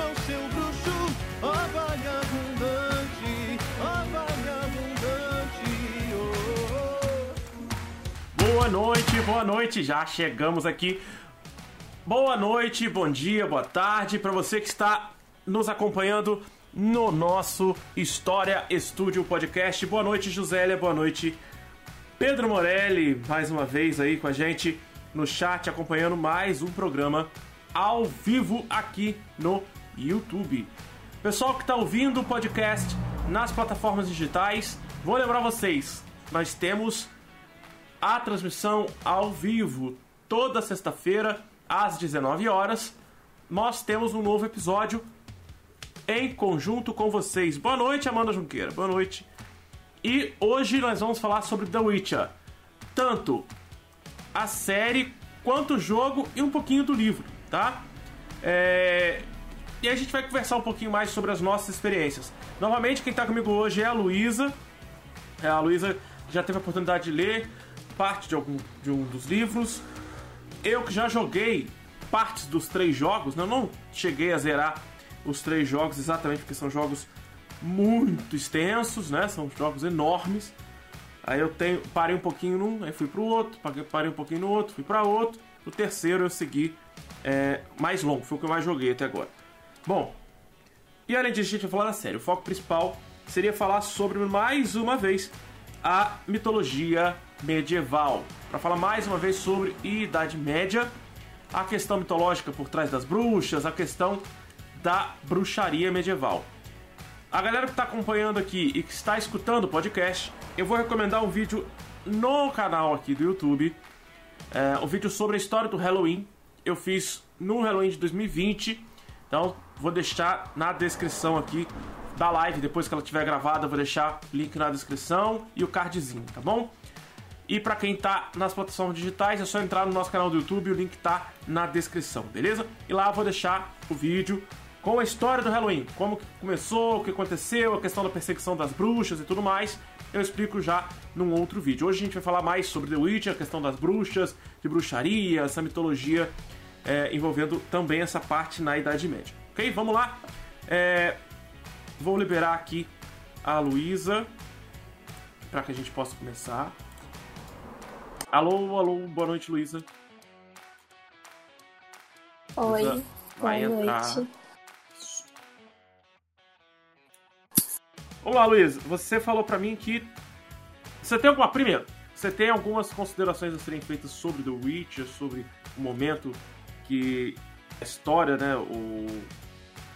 ao seu bruxo, ó abundante, ó abundante. Oh, Boa noite, boa noite. Já chegamos aqui. Boa noite, bom dia, boa tarde para você que está nos acompanhando no nosso História Estúdio Podcast. Boa noite, Josélia. Boa noite, Pedro Morelli, mais uma vez aí com a gente no chat acompanhando mais um programa ao vivo aqui no YouTube. Pessoal que está ouvindo o podcast nas plataformas digitais, vou lembrar vocês, nós temos a transmissão ao vivo toda sexta-feira às 19 horas. Nós temos um novo episódio em conjunto com vocês. Boa noite, Amanda Junqueira. Boa noite. E hoje nós vamos falar sobre The Witcher. Tanto a série quanto o jogo e um pouquinho do livro, tá? É... E a gente vai conversar um pouquinho mais sobre as nossas experiências. Novamente, quem tá comigo hoje é a Luísa. É, A Luísa já teve a oportunidade de ler parte de, algum, de um dos livros. Eu que já joguei partes dos três jogos, né? eu não cheguei a zerar os três jogos exatamente porque são jogos muito extensos, né? São jogos enormes. Aí eu tenho, parei um pouquinho num, aí fui pro outro, parei um pouquinho no outro, fui para outro. O terceiro eu segui é, mais longo, foi o que eu mais joguei até agora. Bom, e além disso, a gente vai falar da série. O foco principal seria falar sobre, mais uma vez, a mitologia medieval. Para falar mais uma vez sobre Idade Média, a questão mitológica por trás das bruxas, a questão da bruxaria medieval. A galera que está acompanhando aqui e que está escutando o podcast, eu vou recomendar um vídeo no canal aqui do YouTube. É, um vídeo sobre a história do Halloween. Eu fiz no Halloween de 2020. Então, vou deixar na descrição aqui da live. Depois que ela estiver gravada, vou deixar link na descrição e o cardzinho, tá bom? E para quem tá nas plataformas digitais, é só entrar no nosso canal do YouTube, o link tá na descrição, beleza? E lá eu vou deixar o vídeo com a história do Halloween, como que começou, o que aconteceu, a questão da perseguição das bruxas e tudo mais. Eu explico já num outro vídeo. Hoje a gente vai falar mais sobre The Witcher, a questão das bruxas, de bruxaria, essa mitologia é, envolvendo também essa parte na Idade Média. Ok? Vamos lá? É, vou liberar aqui a Luísa para que a gente possa começar. Alô, alô, boa noite, Luísa. Oi, Luísa vai boa entrar. noite. Olá, Luísa. Você falou pra mim que você tem alguma primeiro, você tem algumas considerações a serem feitas sobre The Witcher, sobre o momento que a história, né, o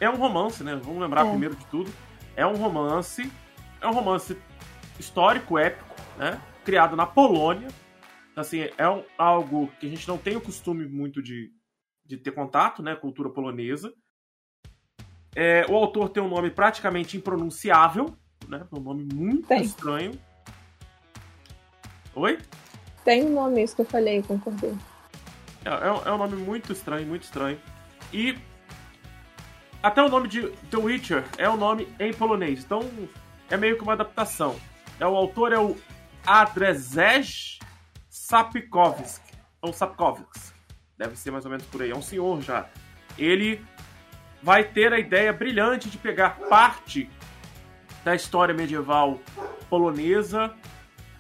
é um romance, né? Vamos lembrar É. primeiro de tudo. É um romance, é um romance histórico, épico, né? Criado na Polônia. Assim, é um- algo que a gente não tem o costume muito de, de ter contato, né? Cultura polonesa. É, o autor tem um nome praticamente impronunciável, né? Um nome muito Tem. estranho. Oi? Tem um nome isso que eu falei, concordei. É, é um- é um nome muito estranho, muito estranho. E até o nome de The Witcher é um nome em polonês, então é meio que uma adaptação. É, o autor é o Adrzej Sapkowski, ou Sapkowski, deve ser mais ou menos por aí, é um senhor já. Ele vai ter a ideia brilhante de pegar parte da história medieval polonesa,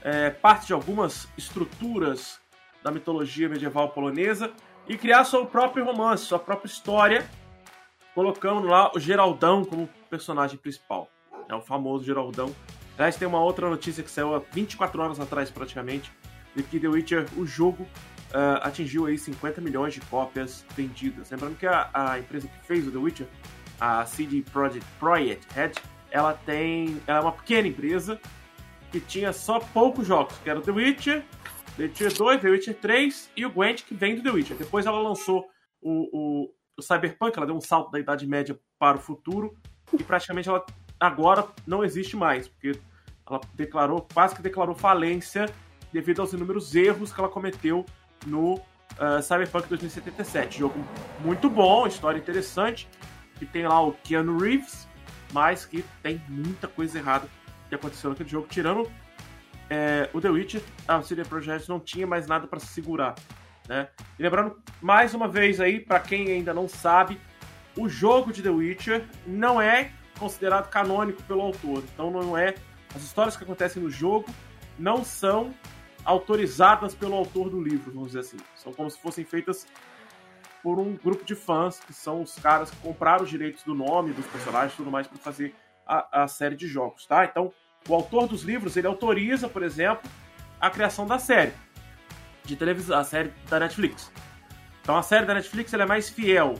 é, parte de algumas estruturas da mitologia medieval polonesa e criar seu próprio romance, sua própria história, colocando lá o Geraldão como personagem principal. É o famoso Geraldão. Aliás, tem uma outra notícia que saiu há 24 horas atrás, praticamente, de que The Witcher, o jogo, ah, atingiu aí 50 milhões de cópias vendidas. Lembrando que a, a empresa que fez o The Witcher, a CD Projekt Projekt Red, ela tem, ela é uma pequena empresa que tinha só poucos jogos, que era o The Witcher, The Witcher 2, The Witcher 3 e o Gwent, que vem do The Witcher. Depois ela lançou o, o, o Cyberpunk, ela deu um salto da Idade Média para o futuro e praticamente ela agora não existe mais, porque ela declarou, quase que declarou falência devido aos inúmeros erros que ela cometeu no ah, Cyberpunk 2077. Jogo muito bom, história interessante, que tem lá o Keanu Reeves, mas que tem muita coisa errada que aconteceu naquele jogo, tirando é, o The Witcher, a CD Projekt não tinha mais nada para se segurar. Né? E lembrando, mais uma vez aí, para quem ainda não sabe, o jogo de The Witcher não é considerado canônico pelo autor. Então não é. As histórias que acontecem no jogo não são autorizadas pelo autor do livro, vamos dizer assim. São como se fossem feitas por um grupo de fãs, que são os caras que compraram os direitos do nome, dos personagens e tudo mais para fazer a, a, série de jogos, tá? Então, o autor dos livros, ele autoriza, por exemplo, a criação da série de televisão, a série da Netflix. Então, a série da Netflix é mais fiel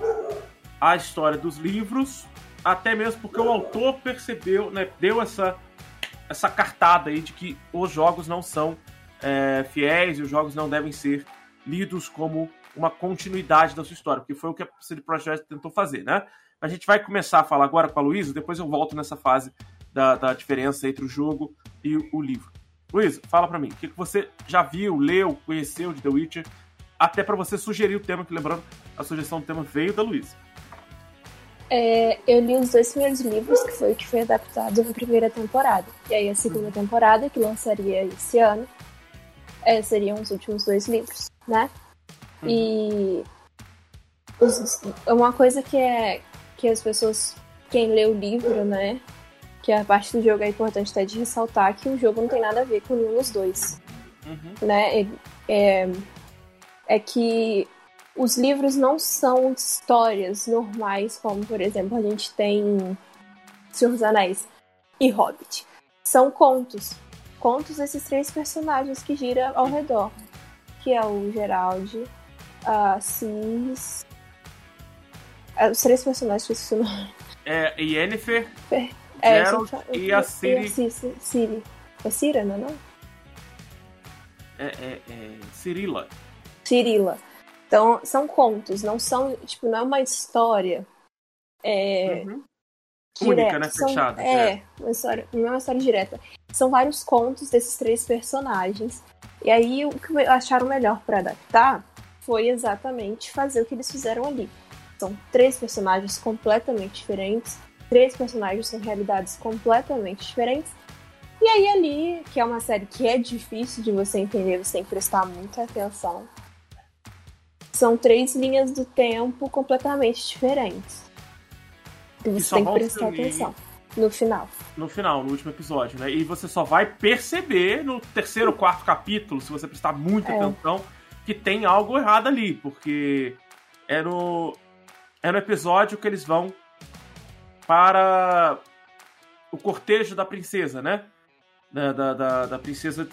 à história dos livros, até mesmo porque o autor percebeu, né, deu essa essa cartada aí de que os jogos não são é, fiéis e os jogos não devem ser lidos como uma continuidade da sua história, porque foi o que a CD Projekt tentou fazer, né? A gente vai começar a falar agora com a Luísa, depois eu volto nessa fase da, da diferença entre o jogo e o livro. Luísa, fala para mim, o que, que você já viu, leu, conheceu de The Witcher, até para você sugerir o tema, que lembrando, a sugestão do tema veio da Luísa. É, eu li os dois primeiros livros, que foi o que foi adaptado na primeira temporada. E aí a segunda temporada, que lançaria esse ano, é, seriam os últimos dois livros, né? Uhum. E os, uma coisa que é que as pessoas, quem lê o livro, né? Que a parte do jogo é importante até de ressaltar que o jogo não tem nada a ver com nenhum dos dois. Uhum. Né? É, é, é que os livros não são histórias normais, como, por exemplo, a gente tem Senhor dos Anéis e Hobbit. São contos. Contos desses três personagens que gira ao redor. Que é o Gerald, a Cis... É, os três personagens que eu esqueci o nome. É, Yennefer, é, Gerald e a Ciri. Ciri. É Cira, não é não? É, é, é Cirila. Cirila. Então, são contos, não são, tipo, não é uma história. É, uhum. Única, né? São, Fechada. É, é, uma história, não é uma história direta. São vários contos desses três personagens. E aí, o que acharam melhor para adaptar foi exatamente fazer o que eles fizeram ali. São três personagens completamente diferentes, três personagens com realidades completamente diferentes. E aí ali, que é uma série que é difícil de você entender, você tem que prestar muita atenção. São três linhas do tempo completamente diferentes. E você tem que prestar atenção. No final. No final, no último episódio, né? E você só vai perceber no terceiro ou quarto capítulo, se você prestar muita é. atenção, que tem algo errado ali, porque é no, é no episódio que eles vão para o cortejo da princesa, né? Da, da, da, princesa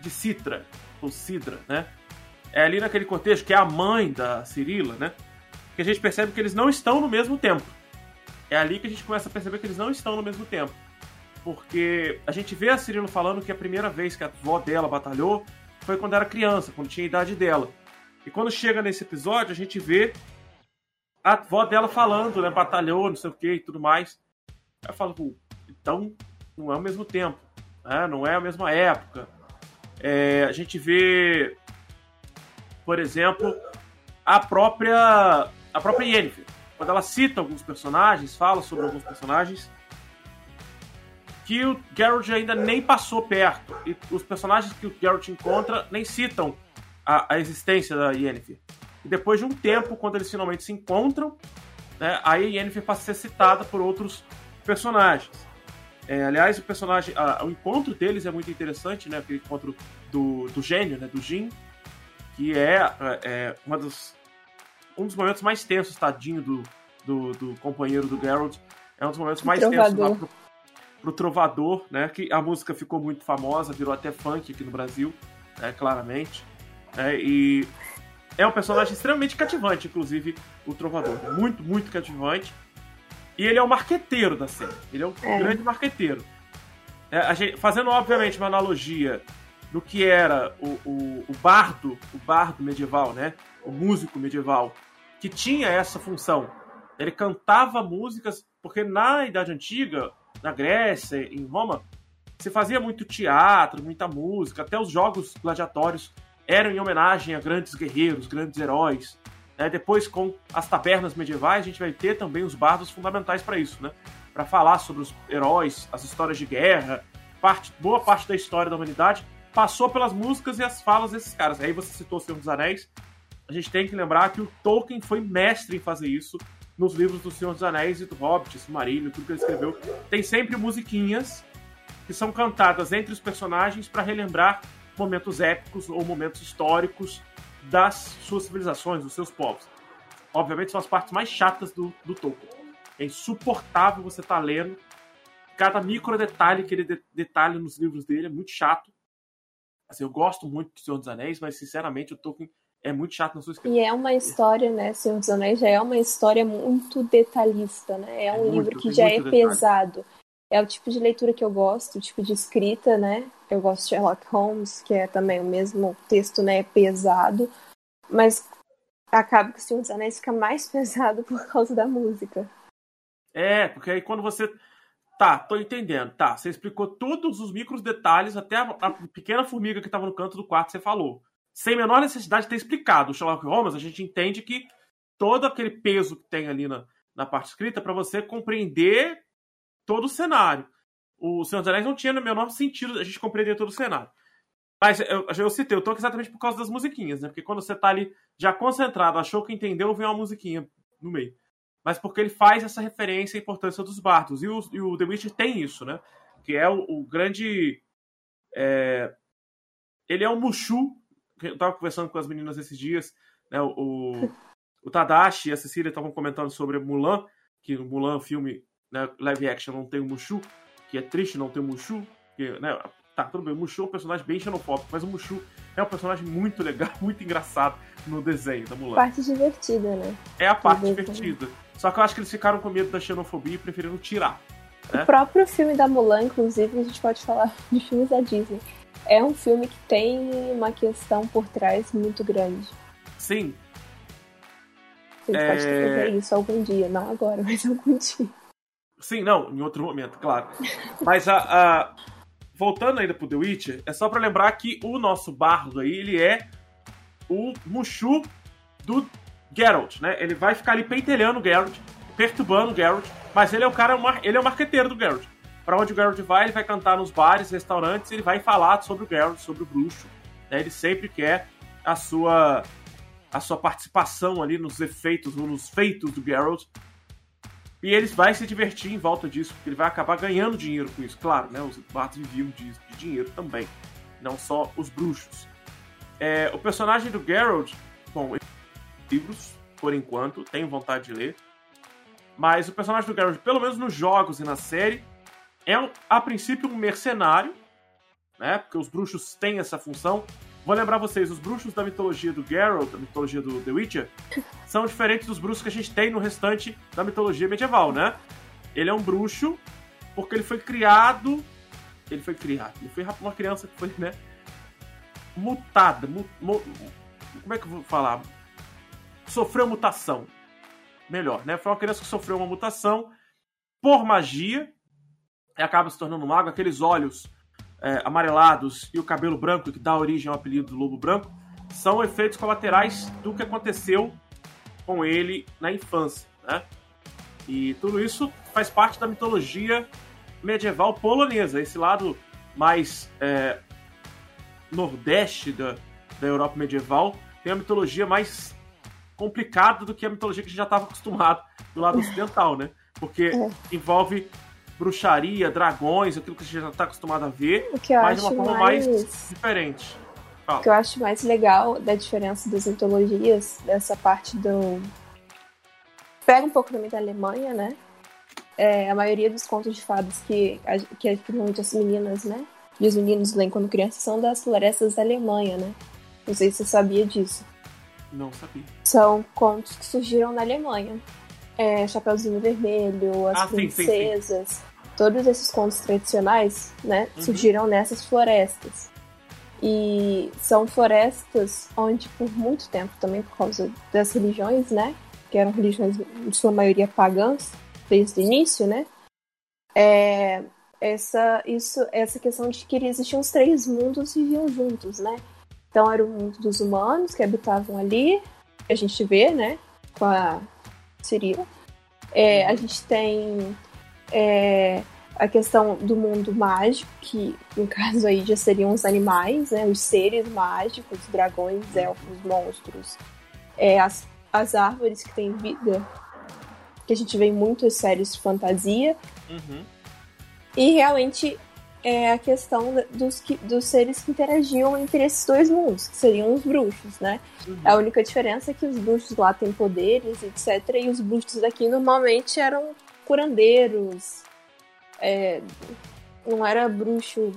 de Citra, ou Sidra, né? É ali naquele cortejo que é a mãe da Cirila, né? Que a gente percebe que eles não estão no mesmo tempo. É ali que a gente começa a perceber que eles não estão no mesmo tempo. Porque a gente vê a Cirila falando que a primeira vez que a avó dela batalhou foi quando era criança, quando tinha a idade dela. E quando chega nesse episódio, a gente vê a avó dela falando, né? Batalhou, não sei o que e tudo mais. Ela fala, então não é o mesmo tempo, né? não é a mesma época. É, a gente vê, por exemplo, a própria a própria Yennefer. Quando ela cita alguns personagens, fala sobre alguns personagens, que o Geralt ainda nem passou perto. E os personagens que o Geralt encontra nem citam a, a existência da Yennefer. E depois de um tempo, quando eles finalmente se encontram, né, aí Yennefer passa a ser citada por outros personagens. É, aliás, o personagem, a, o encontro deles é muito interessante, né? Aquele encontro do, do gênio, né? Do Jin, que é, é uma dos, um dos momentos mais tensos, tadinho do, do, do companheiro do Geralt. É um dos momentos mais tensos lá pro, pro Trovador, né? Que a música ficou muito famosa, virou até funk aqui no Brasil, né, claramente. É, e é um personagem extremamente cativante, inclusive, o Trovador. Muito, muito cativante. E ele é o marqueteiro da série. Ele é um é. grande marqueteiro. É, gente, fazendo, obviamente, uma analogia do que era o, o, o, bardo, o bardo medieval, né? O músico medieval, que tinha essa função. Ele cantava músicas, porque na Idade Antiga, na Grécia, em Roma, se fazia muito teatro, muita música, até os jogos gladiatórios eram em homenagem a grandes guerreiros, grandes heróis. Né? Depois, com as tabernas medievais, a gente vai ter também os bardos fundamentais para isso, né? Para falar sobre os heróis, as histórias de guerra, parte, boa parte da história da humanidade passou pelas músicas e as falas desses caras. Aí você citou o Senhor dos Anéis. a gente tem que lembrar que o Tolkien foi mestre em fazer isso nos livros do Senhor dos Anéis e do Hobbit, Silmarillion, tudo que ele escreveu. Tem sempre musiquinhas que são cantadas entre os personagens para relembrar momentos épicos ou momentos históricos das suas civilizações, dos seus povos. Obviamente são as partes mais chatas do, do Tolkien. É insuportável você estar tá lendo cada micro detalhe que ele de, detalha nos livros dele é muito chato. Assim, eu gosto muito do Senhor dos Anéis, mas sinceramente o Tolkien é muito chato na sua escrita. E é uma história, né? Senhor dos Anéis já é uma história muito detalhista, né? É um é livro que já é detalhe. pesado. É o tipo de leitura que eu gosto, o tipo de escrita, né? Eu gosto de Sherlock Holmes, que é também o mesmo texto, né? Pesado. Mas acaba que o Senhor dos Anéis fica mais pesado por causa da música. É, porque aí quando você. Tá, tô entendendo. Tá, você explicou todos os micros detalhes, até a, a pequena formiga que estava no canto do quarto, você falou. Sem menor necessidade de ter explicado. O Sherlock Holmes, a gente entende que todo aquele peso que tem ali na, na parte escrita para você compreender todo o cenário. O Senhor dos Anéis não tinha no menor sentido a gente compreender todo o cenário. Mas eu, eu citei, eu tô exatamente por causa das musiquinhas, né? Porque quando você tá ali já concentrado, achou que entendeu, vem uma musiquinha no meio mas porque ele faz essa referência à importância dos bardos. E o, e o The Witcher tem isso, né? Que é o, o grande. É... Ele é um Mushu. Eu estava conversando com as meninas esses dias, né? O, o Tadashi e a Cecília estavam comentando sobre Mulan, que no Mulan, filme né, live action, não tem o Mushu, que é triste não ter o Mushu, que, né, Tá, tudo bem, o Mushu é um personagem bem xenofóbico, mas o Mushu é um personagem muito legal, muito engraçado no desenho da Mulan. Parte divertida, né? É a parte divertida. Só que eu acho que eles ficaram com medo da xenofobia e preferiram tirar. Né? O próprio filme da Mulan, inclusive, a gente pode falar de filmes da Disney. É um filme que tem uma questão por trás muito grande. Sim. Gente é... pode fazer isso algum dia, não agora, mas algum dia. Sim, não, em outro momento, claro. Mas a, a... voltando ainda pro The Witcher, é só para lembrar que o nosso bardo aí, ele é o Mushu do Geralt, né? Ele vai ficar ali pentelhando o Geralt, perturbando o Geralt, mas ele é o cara, ele é o marqueteiro do Geralt. Para onde o Geralt vai, ele vai cantar nos bares, restaurantes, ele vai falar sobre o Geralt, sobre o bruxo. Né? Ele sempre quer a sua a sua participação ali nos efeitos, nos feitos do Geralt. E ele vai se divertir em volta disso, porque ele vai acabar ganhando dinheiro com isso. Claro, né? Os bardos viviam de, de dinheiro também, não só os bruxos. É, o personagem do Geralt, bom, livros, por enquanto, tenho vontade de ler. Mas o personagem do Geralt, pelo menos nos jogos e na série, é um, a princípio um mercenário, né? Porque os bruxos têm essa função. Vou lembrar vocês, os bruxos da mitologia do Geralt, da mitologia do The Witcher, são diferentes dos bruxos que a gente tem no restante da mitologia medieval, né? Ele é um bruxo porque ele foi criado. Ele foi criado. Ele foi uma criança que foi, né? Mutada. Mu, mu, como é que eu vou falar? sofreu mutação. Melhor, né? Foi uma criança que sofreu uma mutação por magia e acaba se tornando um mago. Aqueles olhos é, amarelados e o cabelo branco que dá origem ao apelido do Lobo Branco são efeitos colaterais do que aconteceu com ele na infância, né? E tudo isso faz parte da mitologia medieval polonesa, esse lado mais é, nordeste da, da Europa medieval tem a mitologia mais complicado do que a mitologia que a gente já estava acostumado do lado ocidental, né? Porque é. envolve bruxaria, dragões, aquilo que a gente já está acostumado a ver, mas de uma forma mais, mais diferente. Fala. O que eu acho mais legal da diferença das mitologias, dessa parte do. Pega um pouco também da Alemanha, né? É, a maioria dos contos de fadas que, que, que as meninas, né? E os meninos leem quando crianças são das florestas da Alemanha, né? Não sei se você sabia disso. Não sabia. São contos que surgiram na Alemanha. É, Chapeuzinho Vermelho, As ah, Princesas. Sim, sim, sim. Todos esses contos tradicionais, né, uhum. surgiram nessas florestas. E são florestas onde, por muito tempo, também por causa das religiões, né, que eram religiões, de sua maioria, pagãs, desde o início, né, é, essa, isso, essa questão de que existiam os três mundos viviam juntos, né? Então era o mundo dos humanos que habitavam ali, que a gente vê, né? Com a Cirila. É, a gente tem é, a questão do mundo mágico, que no caso aí já seriam os animais, né? Os seres mágicos, dragões, elfos, monstros é, as, as árvores que têm vida, que a gente vê em muitas séries de fantasia, Uhum. e realmente é a questão dos, que, dos seres que interagiam entre esses dois mundos, que seriam os bruxos, né? Uhum. A única diferença é que os bruxos lá têm poderes, etc. E os bruxos daqui normalmente eram curandeiros. é, não era bruxo.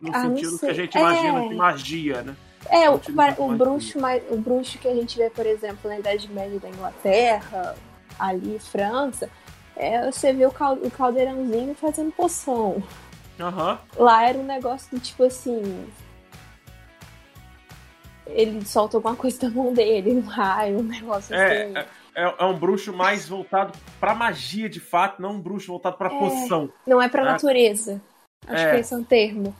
No Ah, sentido que a gente É. imagina de magia, né? É, o, o magia. bruxo, mais- o bruxo que a gente vê, por exemplo, na Idade Média da Inglaterra, ali, França, é, você vê o, cal- o caldeirãozinho fazendo poção. Aham. Lá era um negócio do tipo assim. Ele solta alguma coisa da mão dele, um raio, um negócio É, assim. é, é, é um bruxo mais voltado pra magia, de fato, não um bruxo voltado pra poção. Não é pra É. natureza. Acho É. que esse é um termo.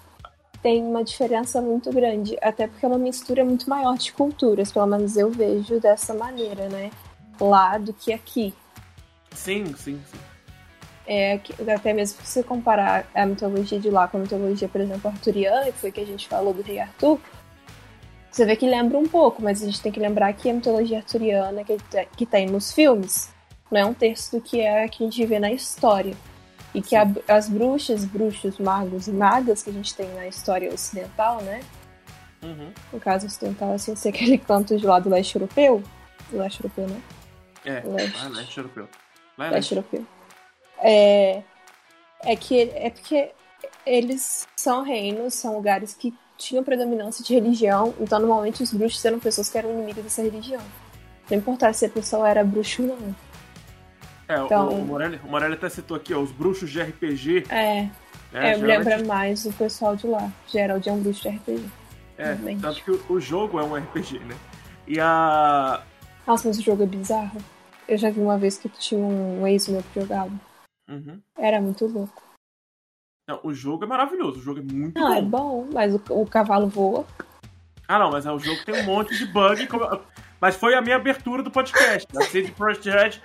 Tem uma diferença muito grande, até porque é uma mistura muito maior de culturas, pelo menos eu vejo dessa maneira, né? Lá do que aqui. Sim, sim, sim. É, que- até mesmo se você comparar a mitologia de lá com a mitologia, por exemplo, arturiana, que foi que a gente falou do rei Arthur, você vê que lembra um pouco, mas a gente tem que lembrar que a mitologia arturiana que, que tem nos filmes não é um terço do que é a que a gente vê na história. E que a- as bruxas, bruxos, magos e magas que a gente tem na história ocidental, né? Uhum. No caso ocidental, assim, ser aquele canto de lá do leste europeu. Do leste europeu, né? É, Leste. é leste europeu. Lá é leste leste. europeu. É, é que é porque eles são reinos, são lugares que tinham predominância de religião, então normalmente os bruxos eram pessoas que eram inimigas dessa religião. Não importava se a pessoa era bruxo ou não. É, o- Então- o, Morelli, o Morelli até citou aqui, ó, os bruxos de RPG. É, Né, é geralmente- lembra mais o pessoal de lá. Gerald é um bruxo de RPG. É, realmente. tanto que o, o jogo é um RPG, né? E a. Nossa, mas o jogo é bizarro. Eu já vi uma vez que tinha um ex meu que jogava. Uhum. Era muito louco. Não, o jogo é maravilhoso, o jogo é muito Ah, bom. é bom, mas o, o cavalo voa. Ah, não, mas é, o jogo tem um monte de bug. Mas foi a minha abertura do podcast. A CD Projekt Red,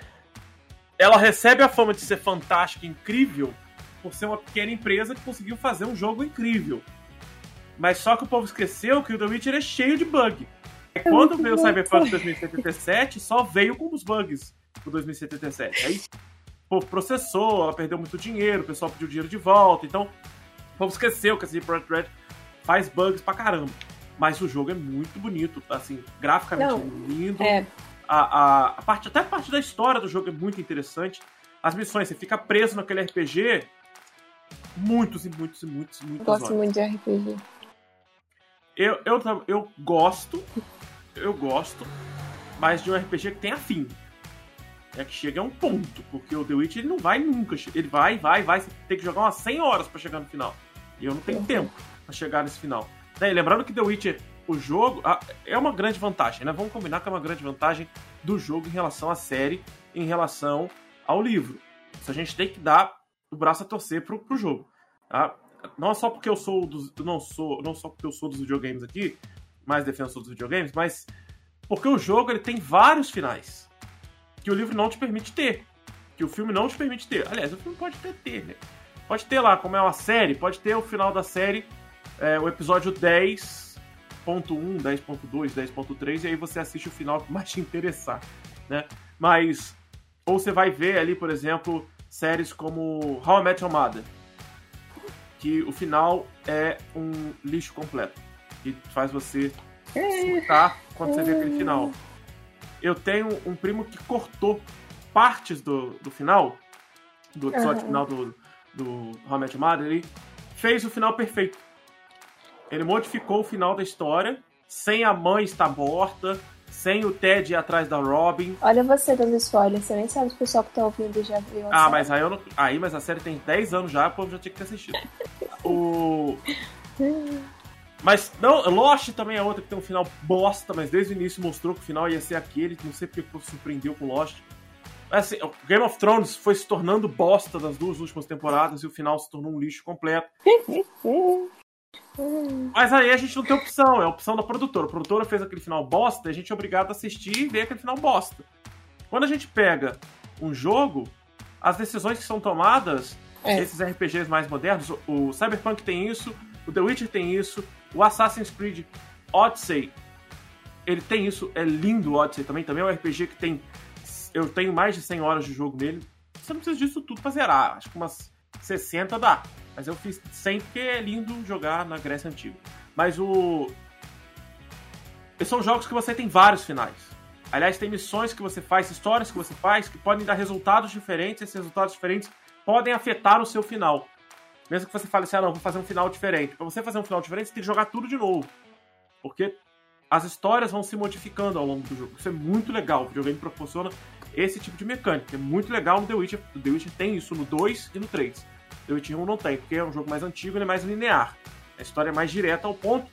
ela recebe a fama de ser fantástica e incrível por ser uma pequena empresa que conseguiu fazer um jogo incrível. Mas só que o povo esqueceu que o The Witcher é cheio de bug. E quando muito veio o. Cyberpunk 2077, só veio com os bugs do 2077. Aí o povo processou, ela perdeu muito dinheiro, o pessoal pediu dinheiro de volta. Então, o povo esqueceu que a CD Projekt Red faz bugs pra caramba. Mas o jogo é muito bonito, assim, graficamente Não, lindo. É, A, a, a parte, até a parte da história do jogo é muito interessante. As missões, você fica preso naquele RPG muitos e muitos e muitos e muitas gosto horas. muito de RPG. Eu, eu, eu gosto, eu gosto, mas de um RPG que tenha fim. É que chega a um ponto, porque o The Witch ele não vai nunca. Ele vai, vai, vai, você tem que jogar umas 100 horas pra chegar no final. E eu não tenho tempo pra chegar nesse final. Né, e lembrando que The Witcher, o jogo, é uma grande vantagem, né? Vamos combinar que é uma grande vantagem do jogo em relação à série, em relação ao livro. Isso a gente tem que dar o braço a torcer pro, pro jogo. Tá? Não só porque eu sou dos. Não sou. Não só porque eu sou dos videogames aqui, mais defensor dos videogames, mas porque o jogo ele tem vários finais. Que o livro não te permite ter. Que o filme não te permite ter. Aliás, o filme pode até ter, né? Pode ter lá, como é uma série, pode ter o final da série, é, o episódio 10.1, 10.2, 10.3, e aí você assiste o final que mais te interessar, né? Mas, ou você vai ver ali, por exemplo, séries como How I Met Your Mother, que o final é um lixo completo, que faz você surtar quando você vê aquele final. Eu tenho um primo que cortou partes do, do final, do episódio Aham. final do, do How I Mother, ele fez o final perfeito. Ele modificou o final da história, sem a mãe estar morta, sem o Ted ir atrás da Robin. Olha você dando spoiler, você nem sabe o pessoal que tá ouvindo já viu Ah, série. mas aí eu não. Aí, mas a série tem 10 anos já, o povo já tinha que ter assistido. o. Mas, não, Lost também é outra que tem um final bosta, mas desde o início mostrou que o final ia ser aquele, não sei porque surpreendeu com Lost. Assim, Game of Thrones foi se tornando bosta das duas últimas temporadas e o final se tornou um lixo completo. Mas aí a gente não tem opção, é a opção da produtora. A produtora fez aquele final bosta e a gente é obrigado a assistir e ver aquele final bosta. Quando a gente pega um jogo, as decisões que são tomadas, É. esses RPGs mais modernos, o Cyberpunk tem isso, o The Witcher tem isso, o Assassin's Creed Odyssey, ele tem isso, é lindo o Odyssey também, também é um RPG que tem eu tenho mais de 100 horas de jogo nele. Você não precisa disso tudo pra zerar, acho que umas 60 dá. Mas eu fiz 100 porque é lindo jogar na Grécia Antiga. Mas o são jogos que você tem vários finais. Aliás, tem missões que você faz, histórias que você faz, que podem dar resultados diferentes. Esses resultados diferentes podem afetar o seu final. Mesmo que você fale assim, ah, não, vou fazer um final diferente. Para você fazer um final diferente, você tem que jogar tudo de novo. Porque as histórias vão se modificando ao longo do jogo. Isso é muito legal. O videogame proporciona esse tipo de mecânica. É muito legal no The Witcher. O The Witcher tem isso no 2 e no 3. The Witcher 1 não tem, porque é um jogo mais antigo e é mais linear. A história é mais direta ao ponto.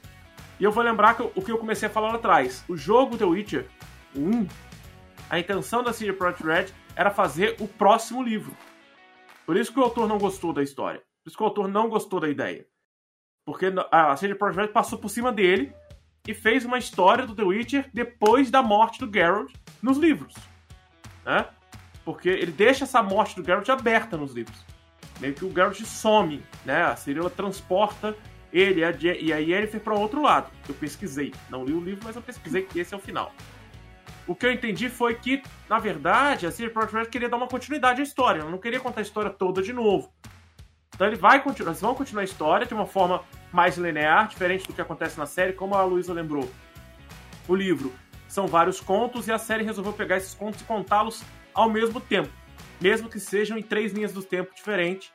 E eu vou lembrar que o que eu comecei a falar lá atrás. O jogo The Witcher 1, a intenção da CD Projekt Red era fazer o próximo livro. Por isso que o autor não gostou da história. Por isso que o autor não gostou da ideia. Porque a CD Projekt passou por cima dele e fez uma história do The Witcher depois da morte do Geralt nos livros. Né? Porque ele deixa essa morte do Geralt aberta nos livros. Meio que o Geralt some, né? A Cirilla transporta ele e a Yennefer para outro lado. Eu pesquisei. Não li o livro, mas eu pesquisei que esse é o final. O que eu entendi foi que, na verdade, a CD Projekt Red queria dar uma continuidade à história. Ela não queria contar a história toda de novo. Então ele vai continuar, eles vão continuar a história de uma forma mais linear, diferente do que acontece na série, como a Luísa lembrou. O livro são vários contos e a série resolveu pegar esses contos e contá-los ao mesmo tempo. Mesmo que sejam em três linhas do tempo diferentes,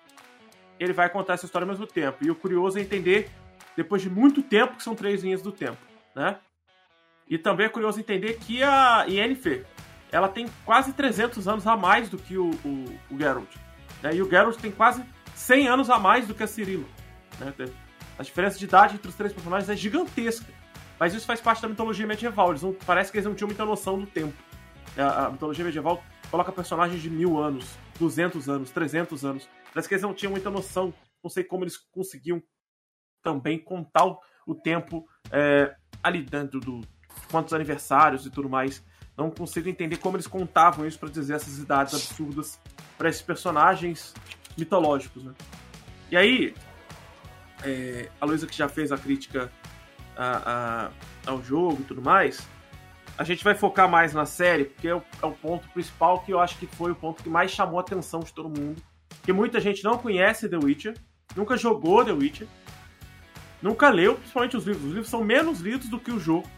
ele vai contar essa história ao mesmo tempo. E o curioso é entender, depois de muito tempo, que são três linhas do tempo, né? E também é curioso entender que a Yennefer, ela tem quase 300 anos a mais do que o, o, o Geralt. Né? E o Geralt tem quase 100 anos a mais do que a Cirilo. Né? A diferença de idade entre os três personagens é gigantesca. Mas isso faz parte da mitologia medieval. Eles não, parece que eles não tinham muita noção do tempo. A, a mitologia medieval coloca personagens de mil anos, 200 anos, 300 anos. Parece que eles não tinham muita noção. Não sei como eles conseguiam também contar o, o tempo é, ali dentro do quantos aniversários e tudo mais. Não consigo entender como eles contavam isso para dizer essas idades absurdas para esses personagens mitológicos, né? E aí, é, a Luísa que já fez a crítica a, a, ao jogo e tudo mais, a gente vai focar mais na série, porque é o, é o, ponto principal que eu acho que foi o ponto que mais chamou a atenção de todo mundo. Que muita gente não conhece The Witcher, nunca jogou The Witcher, nunca leu, principalmente os livros. Os livros são menos lidos do que o jogo,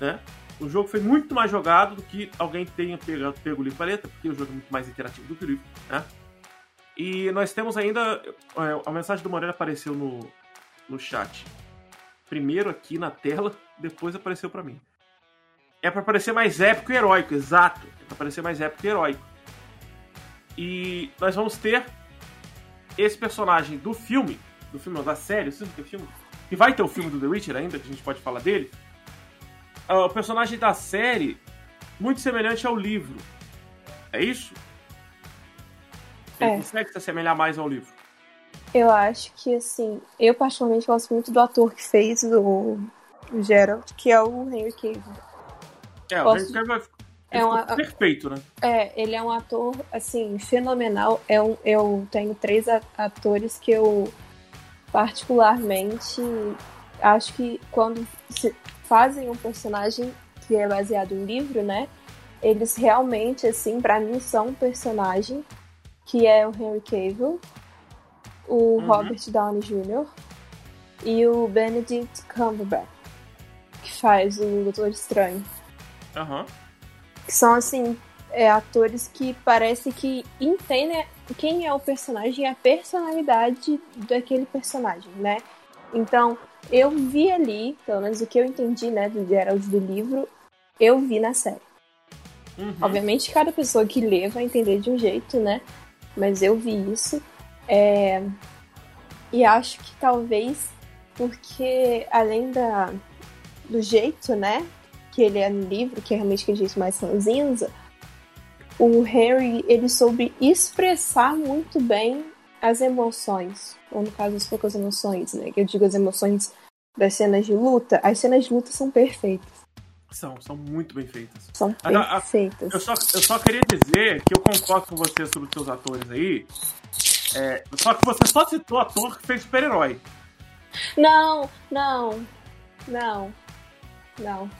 né? O jogo foi muito mais jogado do que alguém tenha pego o livro paleta, porque o jogo é muito mais interativo do que o livro, né? E nós temos ainda. É, a mensagem do Moreira apareceu no, no chat. Primeiro aqui na tela, depois apareceu para mim. É para parecer mais épico e heróico, exato. É pra parecer mais épico e heróico. E nós vamos ter esse personagem do filme, do filme da série, você que é filme? E vai ter o filme do The Witcher ainda, que a gente pode falar dele. Ah, o personagem da série, muito semelhante ao livro. É isso? Ele é. consegue se assemelhar mais ao livro. Eu acho que, assim, eu particularmente gosto muito do ator que fez o, o Geralt, que é o Henry Cavill. É, o Henry Cavill é um, perfeito, né? É, ele é um ator, assim, fenomenal. É um, eu tenho três atores que eu particularmente acho que quando fazem um personagem que é baseado em livro, né? Eles realmente, assim, para mim são um personagem que é o Henry Cavill, o uhum. Robert Downey Jr. e o Benedict Cumberbatch, que faz o Doutor Estranho. Uhum. Que são, assim, é, atores que parece que entendem quem é o personagem e a personalidade daquele personagem, né? Então, eu vi ali, pelo menos o que eu entendi, né, do Gerald do livro, eu vi na série. Uhum. Obviamente, cada pessoa que lê vai entender de um jeito, né? Mas eu vi isso. É... E acho que talvez porque além da, do jeito, né, que ele é no livro, que é realmente aquele jeito mais ranzinza, o Harry, ele soube expressar muito bem as emoções, ou no caso as poucas emoções, né, que eu digo as emoções das cenas de luta, as cenas de luta são perfeitas. São, são muito bem feitas. São perfeitas. Eu só, eu só queria dizer que eu concordo com você sobre os seus atores aí. É, só que você só citou ator que fez super-herói. Não, não, não, não.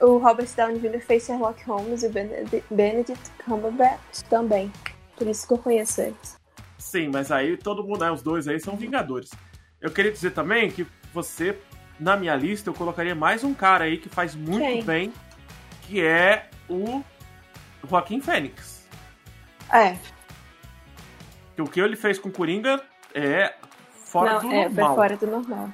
O Robert Downey Jr. fez Sherlock Holmes e o Benedict, Benedict Cumberbatch também. Por isso que eu conheço eles. Sim, mas aí todo mundo, né, os dois aí são Vingadores. Eu queria dizer também que você, na minha lista, eu colocaria mais um cara aí que faz muito Quem? bem, que é o Joaquim Fênix. É, Que o que ele fez com Coringa é fora não, do é, foi normal. fora do normal.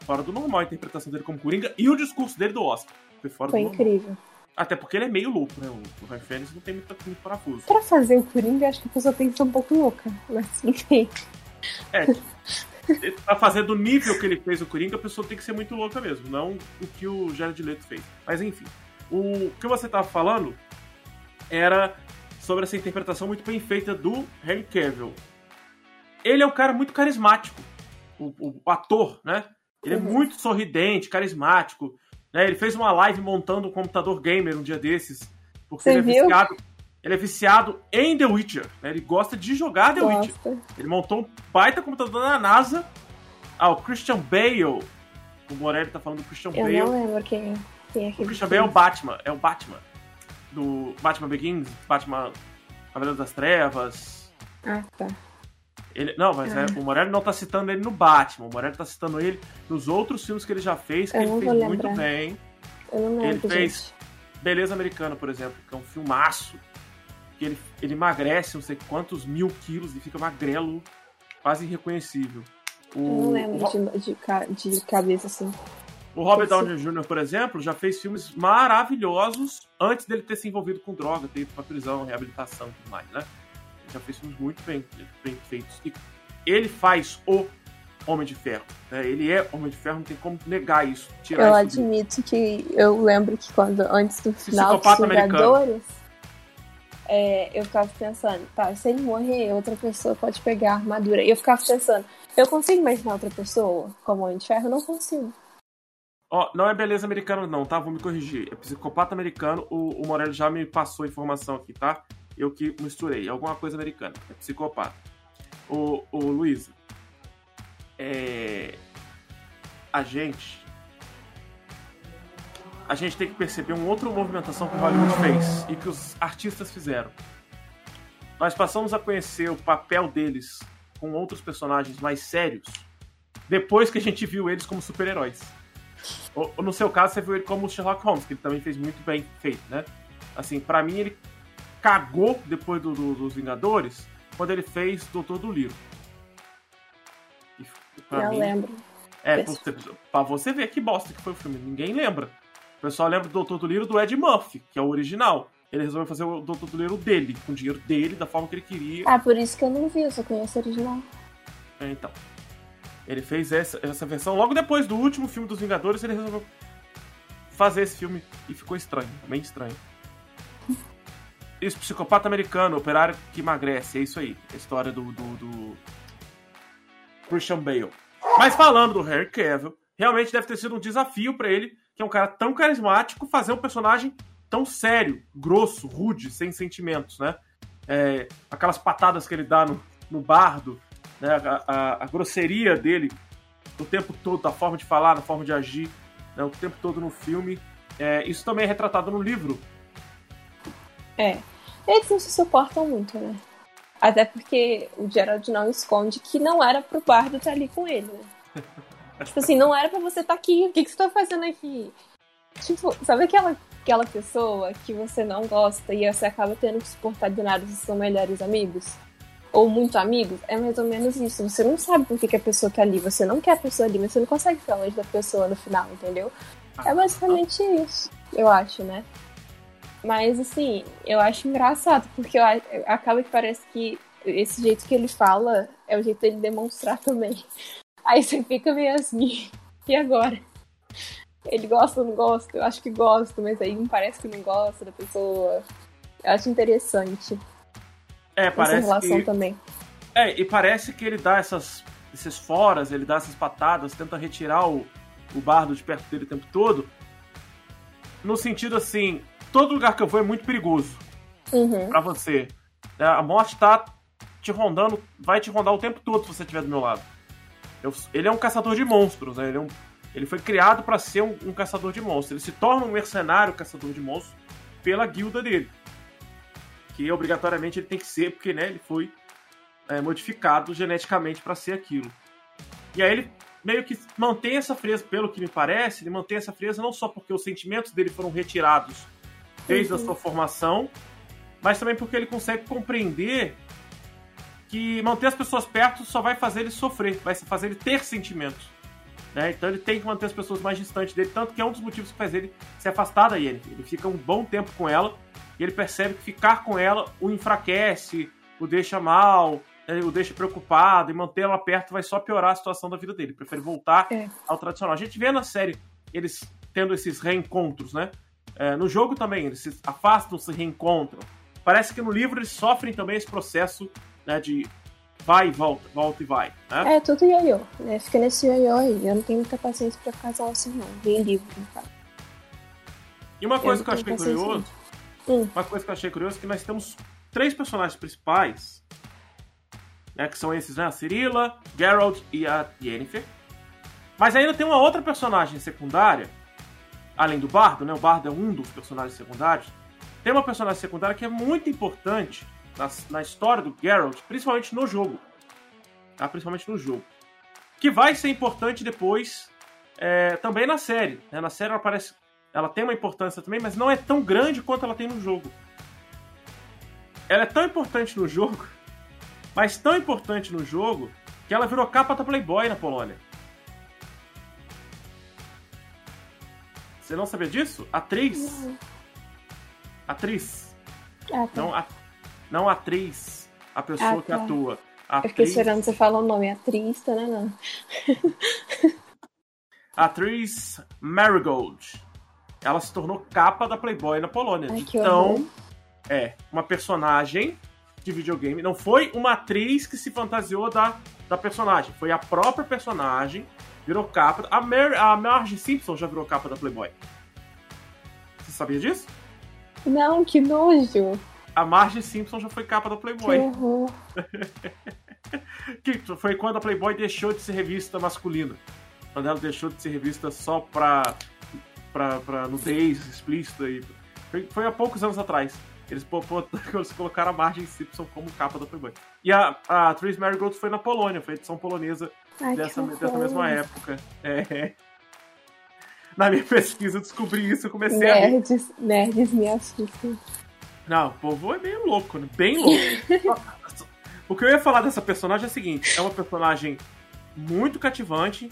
Fora do normal a interpretação dele como Coringa e o discurso dele do Oscar. Foi fora Foi do normal. incrível. Até porque ele é meio louco, né? O Joaquim Fênix não tem muito, muito parafuso. Pra fazer o Coringa, acho que a pessoa tem que ser um pouco louca. Mas enfim. É. pra fazer do nível que ele fez o Coringa, a pessoa tem que ser muito louca mesmo, não o que o Jared Leto fez. Mas enfim, o que você tava falando era sobre essa interpretação muito bem feita do Henry Cavill. Ele é um cara muito carismático, o, o- o ator, né? Ele é Uhum. muito sorridente, carismático. Né? Ele fez uma live montando um computador gamer um dia desses. Porque Você ele é viu? viciado. Ele é viciado em The Witcher. né? Ele gosta de jogar The Witcher. Gosta. Ele montou um baita computador na NASA. Ah, o Christian Bale. O Morelli tá falando do Christian Eu Bale. não lembro quem é. Quem é O Christian Bale é o Batman. É o Batman. Do Batman Begins, Batman Cavaleiro das Trevas. Ah, tá. Ele, não, mas é, Ah. o Morelli não tá citando ele no Batman. O Morelli tá citando ele nos outros filmes que ele já fez, que Eu ele fez muito bem. Eu não Ele lembro, fez- gente. Beleza Americana, por exemplo, que é um filmaço. Que ele, ele emagrece não sei quantos mil quilos e fica magrelo, quase irreconhecível. O, Eu não o lembro Ro- de, de, de cabeça assim. O Robert Downey Jr., por exemplo, já fez filmes maravilhosos antes dele ter se envolvido com droga, ter ido pra prisão, reabilitação e tudo mais, né? Ele já fez filmes muito bem, bem feitos. E ele faz o Homem de Ferro. né? Ele é Homem de Ferro, não tem como negar isso. Tirar Eu isso dele. admito que eu lembro que quando antes do final dos. Vingadores, é, eu ficava pensando, tá, se ele morrer, outra pessoa pode pegar a armadura. E eu ficava pensando, eu consigo imaginar outra pessoa como Homem de Ferro? Eu não consigo. Ó, não é beleza americano, não, tá? Vou me corrigir. É psicopata americano. O, o Morelli já me passou a informação aqui, tá? Eu que misturei. Alguma coisa americana. É psicopata. O, o Luiz. É. A gente. A gente tem que perceber uma outra movimentação que o Hollywood fez e que os artistas fizeram. Nós passamos a conhecer o papel deles com outros personagens mais sérios depois que a gente viu eles como super-heróis. Ou, ou no seu caso, você viu ele como o Sherlock Holmes, que ele também fez muito bem feito, né? Assim, pra mim, ele cagou depois do, do- dos Vingadores quando ele fez Doutor do Livro. E, eu mim, lembro. é, Desse. pra você, pra você ver que bosta que foi o filme. Ninguém lembra. O pessoal lembra do Doutor do Livro do Ed Murphy, que é o original. Ele resolveu fazer o Doutor do Livro dele, com o dinheiro dele, da forma que ele queria. Ah, por isso que eu não vi, eu só conheço o original. É, Então. Ele fez essa, essa versão logo depois do último filme dos Vingadores. Ele resolveu fazer esse filme e ficou estranho, bem estranho. Isso, psicopata americano, operário que emagrece, é isso aí. A história do, do, do Christian Bale. Mas falando do Harry Cavill, realmente deve ter sido um desafio pra ele, que é um cara tão carismático, fazer um personagem tão sério, grosso, rude, sem sentimentos, né? É, aquelas patadas que ele dá no, no bardo, né? a, a- a grosseria dele o tempo todo, da forma de falar, da forma de agir, né? o tempo todo no filme. É, isso também é retratado no livro. É. Eles não se suportam muito, né? Até porque o Gerald não esconde que não era pro Bardo estar ali com ele, né? tipo assim, não era pra você estar aqui. O que, que você tá fazendo aqui? Tipo, sabe aquela, aquela pessoa que você não gosta e você acaba tendo que suportar de nada se são melhores amigos? Ou muito amigos? É mais ou menos isso. Você não sabe por que, que a pessoa tá ali. Você não quer a pessoa ali, mas você não consegue ficar longe da pessoa no final, entendeu? É basicamente isso, eu acho, né? Mas assim, eu acho engraçado, porque eu, acaba que parece que esse jeito que ele fala é o jeito dele demonstrar também. Aí você fica meio assim, e agora? Ele gosta ou não gosta? Eu acho que gosta, mas aí não parece que não gosta da pessoa. Eu acho interessante É, essa parece relação que, também. é, e parece que ele dá essas, esses foras, ele dá essas patadas, tenta retirar o, o bardo de perto dele o tempo todo. No sentido assim, todo lugar que eu vou é muito perigoso. Uhum. pra você. É, A morte tá te rondando, vai te rondar o tempo todo se você estiver do meu lado. Eu- ele é um caçador de monstros, né? Ele é um, Ele foi criado para ser um, um, caçador de monstros. Ele se torna um mercenário caçador de monstros pela guilda dele. Que obrigatoriamente ele tem que ser, porque né, ele foi é, modificado geneticamente para ser aquilo. E aí ele meio que mantém essa frieza, pelo que me parece, ele mantém essa frieza não só porque os sentimentos dele foram retirados desde uhum. a sua formação, mas também porque ele consegue compreender que manter as pessoas perto só vai fazer ele sofrer, vai fazer ele ter sentimentos. Né? Então ele tem que manter as pessoas mais distantes dele, tanto que é um dos motivos que faz ele se afastar da Yennefer. Ele fica um bom tempo com ela e ele percebe que ficar com ela o enfraquece, o deixa mal, né? o deixa preocupado e manter ela perto vai só piorar a situação da vida dele. Ele prefere voltar é. ao tradicional. A gente vê na série eles tendo esses reencontros, né? É, no jogo também, eles se afastam, se reencontram. Parece que no livro eles sofrem também esse processo né, de vai e volta, volta e vai. Né? É, tudo ioiô, né? Fica nesse ioiô aí. Eu não tenho muita paciência pra casal assim, não. Vem livro, no caso. E uma coisa que eu achei curioso. Hum. Uma coisa que eu achei curioso é que nós temos três personagens principais. Né, que são esses, né? A Cirilla, Geralt e a Yennefer. Mas ainda tem uma outra personagem secundária, além do Bardo, né? O Bardo é um dos personagens secundários. Tem uma personagem secundária que é muito importante na, na história do Geralt, principalmente no jogo. Tá? Principalmente no jogo. Que vai ser importante depois é, também na série. Né? Na série ela parece. Ela tem uma importância também, mas não é tão grande quanto ela tem no jogo. Ela é tão importante no jogo, mas tão importante no jogo, que ela virou capa da Playboy na Polônia. Você não sabia disso? Atriz. Atriz. Ah, tá. Não, a, não atriz, a pessoa ah, que tá. atua. Atriz... Eu fiquei esperando você falar o nome, atriz, tá, né? Não. atriz Marigold. Ela se tornou capa da Playboy na Polônia. Ai, então, é, uma personagem de videogame. Não foi uma atriz que se fantasiou da, da personagem. Foi a própria personagem, virou capa. A, Mar a Marge Simpson já virou capa da Playboy. Você sabia disso? Não, que nojo a Marge Simpson já foi capa da Playboy. Uhum. que foi quando a Playboy deixou de ser revista masculina. Quando ela deixou de ser revista só pra, pra, pra nudez explícita. E... Foi, foi há poucos anos atrás. Eles, eles colocaram a Marge Simpson como capa da Playboy. E a, a Trace Marigold foi na Polônia, foi a edição polonesa Ai, dessa, dessa mesma época. É. Na minha pesquisa eu descobri isso, e comecei nerds, a. Nerds me assustam. Não, o povo é meio louco, né? Bem louco. o que eu ia falar dessa personagem é o seguinte: é uma personagem muito cativante,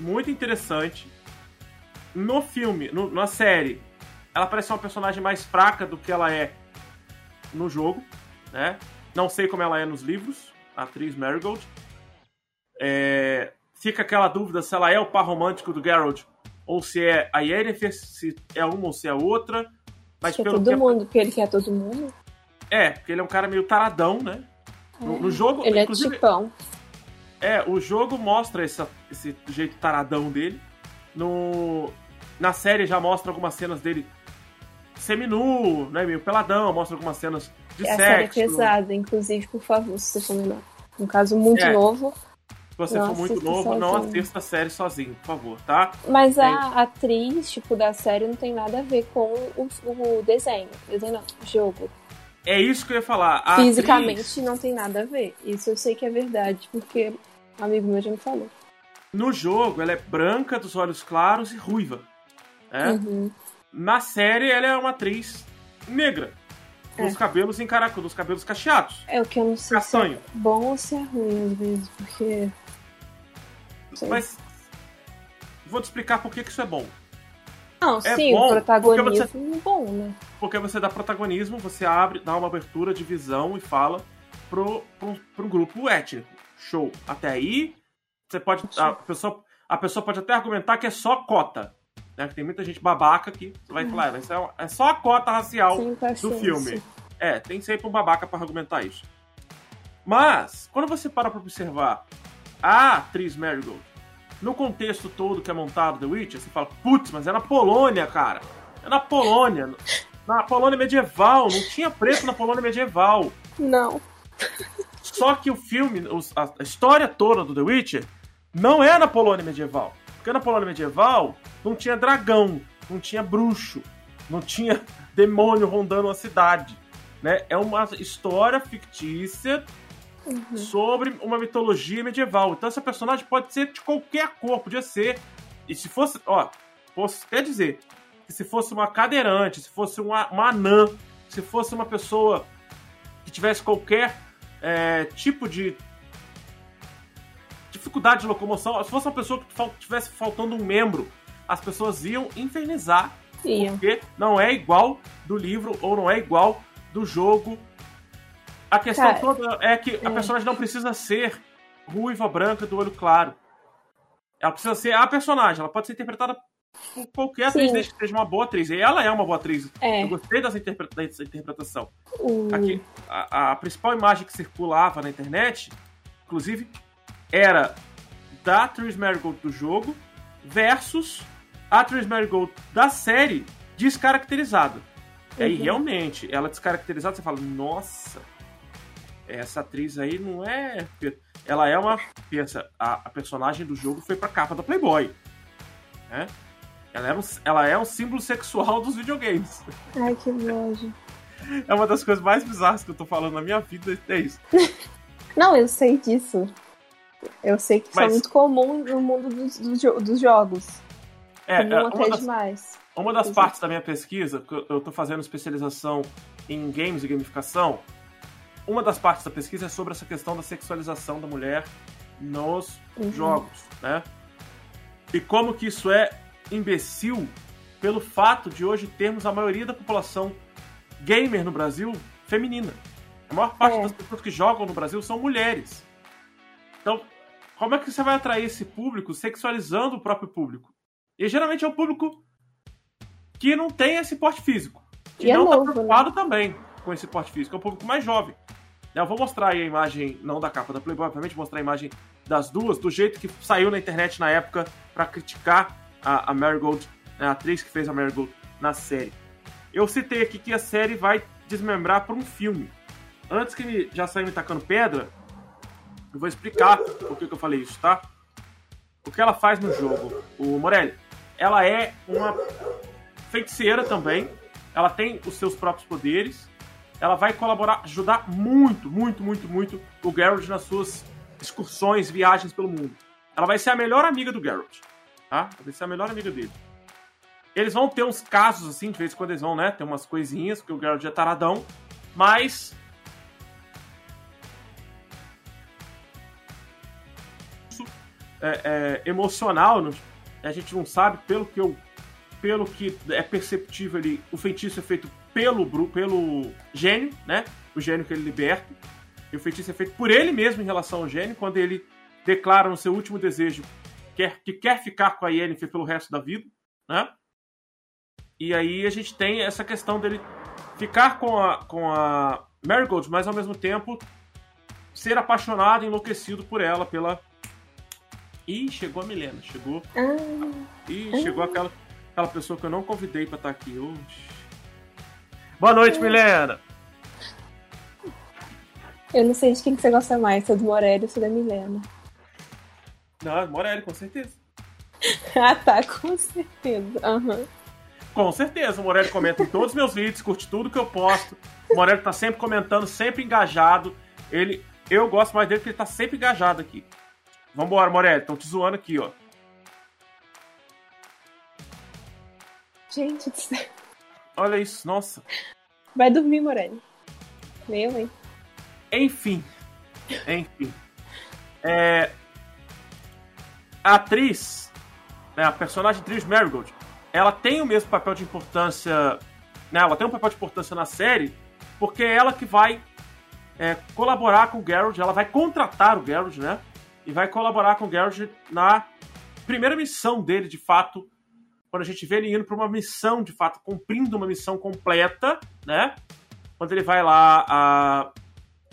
muito interessante. No filme, no, na série, ela parece uma personagem mais fraca do que ela é no jogo, né? Não sei como ela é nos livros, a atriz Marigold. É, fica aquela dúvida se ela é o par romântico do Geralt ou se é a Yennefer, se é uma ou se é outra. Mas que é todo que... mundo, porque ele quer todo mundo. É, porque ele é um cara meio taradão, né? É. No, no, jogo. Ele é tipão. É, o jogo mostra esse, esse jeito taradão dele. No, na série já mostra algumas cenas dele seminu, né? Meio peladão, mostra algumas cenas de é, sexo. A série é pesada, inclusive, por favor, se você for. Um caso muito é. novo. Se você não for muito novo, sozinho. não assista a série sozinho, por favor, tá? Mas a é. atriz, tipo, da série não tem nada a ver com o, o desenho. Desenho não, jogo. É isso que eu ia falar. A Fisicamente atriz... não tem nada a ver. Isso eu sei que é verdade, porque um amigo meu já me falou. No jogo, ela é branca, dos olhos claros e ruiva. Né? Uhum. Na série, ela é uma atriz negra. Com é. os cabelos encaracados, dos cabelos cacheados. É o que eu não sei Castanho. se é bom ou se é ruim, às vezes, porque mas vou te explicar por que, que isso é bom. Não, é sim, bom o protagonismo você, é bom, né? Porque você dá protagonismo, você abre, dá uma abertura de visão e fala pro, pro, pro grupo étnico. Show. Até aí, você pode. A pessoa, a pessoa pode até argumentar que é só cota. Né? Tem muita gente babaca que vai falar, é, é só a cota racial sim, do filme. É, tem sempre um babaca para argumentar isso. Mas, quando você para pra observar a atriz Marigold, no contexto todo que é montado The Witcher, você fala, putz, mas é na Polônia, cara. É na Polônia. Na Polônia medieval. Não tinha preto na Polônia medieval. Não. Só que o filme, a história toda do The Witcher, não é na Polônia medieval. Porque na Polônia medieval não tinha dragão, não tinha bruxo, não tinha demônio rondando a cidade. Né? É uma história fictícia Uhum. sobre uma mitologia medieval. Então essa personagem pode ser de qualquer cor, podia ser. E se fosse, ó, posso até dizer que se fosse uma cadeirante, se fosse uma, uma anã, se fosse uma pessoa que tivesse qualquer é, tipo de dificuldade de locomoção, se fosse uma pessoa que tivesse faltando um membro, as pessoas iam infernizar Iam. porque não é igual do livro ou não é igual do jogo. A questão Cara, toda é que a é. personagem não precisa ser ruiva, branca, do olho claro. Ela precisa ser a personagem, ela pode ser interpretada por qualquer atriz, Sim. desde que seja uma boa atriz. E ela é uma boa atriz. É. Eu gostei dessa, interpre- dessa interpretação. Aqui, a, a principal imagem que circulava na internet, inclusive, era da Tris Marigold do jogo versus a Tris Marigold da série descaracterizada. E aí, Uhum. realmente, ela descaracterizada, você fala, nossa, essa atriz aí não é... Ela é uma... Pensa, a, a personagem do jogo foi pra capa da Playboy. Né? Ela, é um, ela é um símbolo sexual dos videogames. Ai, que nojo. É uma das coisas mais bizarras que eu tô falando na minha vida, é isso. Não, eu sei disso. Eu sei que isso é Mas- muito comum no mundo dos, dos, dos jogos. É, comum é, até uma das, demais. uma das Exato. partes da minha pesquisa, que eu- eu tô fazendo especialização em games e gamificação, uma das partes da pesquisa é sobre essa questão da sexualização da mulher nos Uhum. jogos, né? E como que isso é imbecil pelo fato de hoje termos a maioria da população gamer no Brasil feminina. A maior parte É. das pessoas que jogam no Brasil são mulheres. Então, como é que você vai atrair esse público sexualizando o próprio público? E geralmente é o público que não tem esse porte físico. Que E é não novo, tá preocupado também com esse porte físico. É o público mais jovem. Eu vou mostrar aí a imagem, não da capa da Playboy, obviamente, mostrar a imagem das duas, do jeito que saiu na internet na época pra criticar a, a Marigold, né, a atriz que fez a Marigold na série. Eu citei aqui que a série vai desmembrar para um filme. Antes que ele já saia me tacando pedra, eu vou explicar por que, que eu falei isso, tá? O que ela faz no jogo, o Morelli, ela é uma feiticeira também. Ela tem os seus próprios poderes. Ela vai colaborar, ajudar muito, muito, muito, muito o Geralt nas suas excursões, viagens pelo mundo. Ela vai ser a melhor amiga do Geralt, tá? Vai ser a melhor amiga dele. Eles vão ter uns casos assim, de vez em quando eles vão, né? Ter umas coisinhas, porque o Geralt é taradão. Mas é, é, emocional, não- a gente não sabe, pelo que eu. Pelo que é perceptível ali, o feitiço é feito pelo, pelo gênio, né? O gênio que ele liberta. E o feitiço é feito por ele mesmo em relação ao gênio, quando ele declara no seu último desejo quer, que quer ficar com a Yennefer pelo resto da vida, né? E aí a gente tem essa questão dele ficar com a, com a Marigold, mas ao mesmo tempo ser apaixonado, enlouquecido por ela, pela. Ih, chegou a Milena, chegou. Ah, Ih, chegou aquela, aquela pessoa que eu não convidei pra estar aqui hoje. Boa noite, Milena! eu não sei de quem que você gosta mais, se é do Morelli ou se é da Milena. Não, Morelli, com certeza. ah, tá, com certeza. Aham. Com certeza, o Morelli comenta em todos os meus vídeos, curte tudo que eu posto. O Morelli tá sempre comentando, sempre engajado. Ele, eu gosto mais dele porque ele tá sempre engajado aqui. Vambora, Morelli, estão te zoando aqui, ó. Gente do céu. Olha isso, nossa. Vai dormir, Morelli. Meu, hein? Enfim. Enfim. É, a atriz, né, a personagem Trish Marigold, ela tem o mesmo papel de importância. Né, ela tem um papel de importância na série, porque é ela que vai é, colaborar com o Geralt, ela vai contratar o Geralt, né? E vai colaborar com o Geralt na primeira missão dele, de fato. Quando a gente vê ele indo para uma missão, de fato, cumprindo uma missão completa, né? Quando ele vai lá a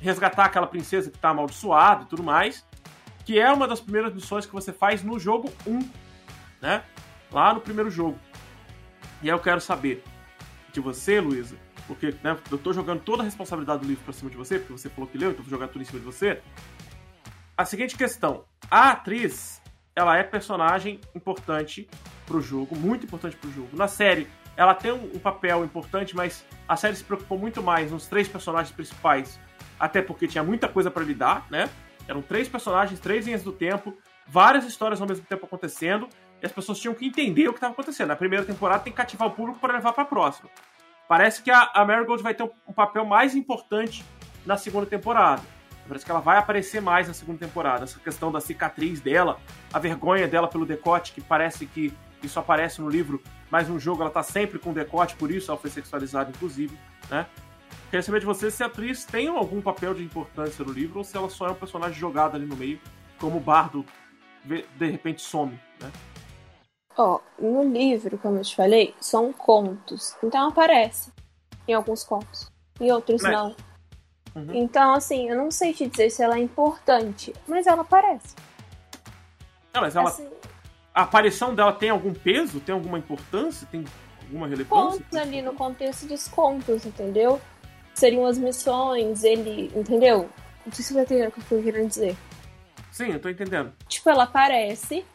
resgatar aquela princesa que tá amaldiçoada e tudo mais, que é uma das primeiras missões que você faz no jogo 1, né? Lá no primeiro jogo. E aí eu quero saber de você, Luísa, porque né, eu tô jogando toda a responsabilidade do livro pra cima de você, porque você falou que leu, então eu vou jogar tudo em cima de você. A seguinte questão: a atriz, ela é personagem importante pro jogo, muito importante pro jogo. Na série, ela tem um, papel importante, mas a série se preocupou muito mais nos três personagens principais, até porque tinha muita coisa para lidar, né? Eram três personagens, três linhas do tempo, várias histórias ao mesmo tempo acontecendo, e as pessoas tinham que entender o que estava acontecendo. Na primeira temporada tem que cativar o público para levar para a próxima. Parece que a, Marigold vai ter um papel mais importante na segunda temporada. Parece que ela vai aparecer mais na segunda temporada. Essa questão da cicatriz dela, a vergonha dela pelo decote, que parece que isso aparece no livro, mas no jogo ela tá sempre com decote, por isso ela foi sexualizada, inclusive, né? Queria saber de você se a atriz tem algum papel de importância no livro ou se ela só é um personagem jogado ali no meio, como o bardo de repente some, né? Ó, no livro, como eu te falei, são contos. Então aparece em alguns contos. Em outros É. não. Uhum. Então, assim, eu não sei te dizer se ela é importante, mas ela aparece. Não, mas ela, Assim, a aparição dela tem algum peso? Tem alguma importância? Tem alguma relevância? contos ali no contexto dos contos, entendeu? Seriam as missões, ele. Entendeu? Não sei se você vai entender o que eu tô querendo dizer. Sim, eu tô entendendo. Tipo, ela aparece,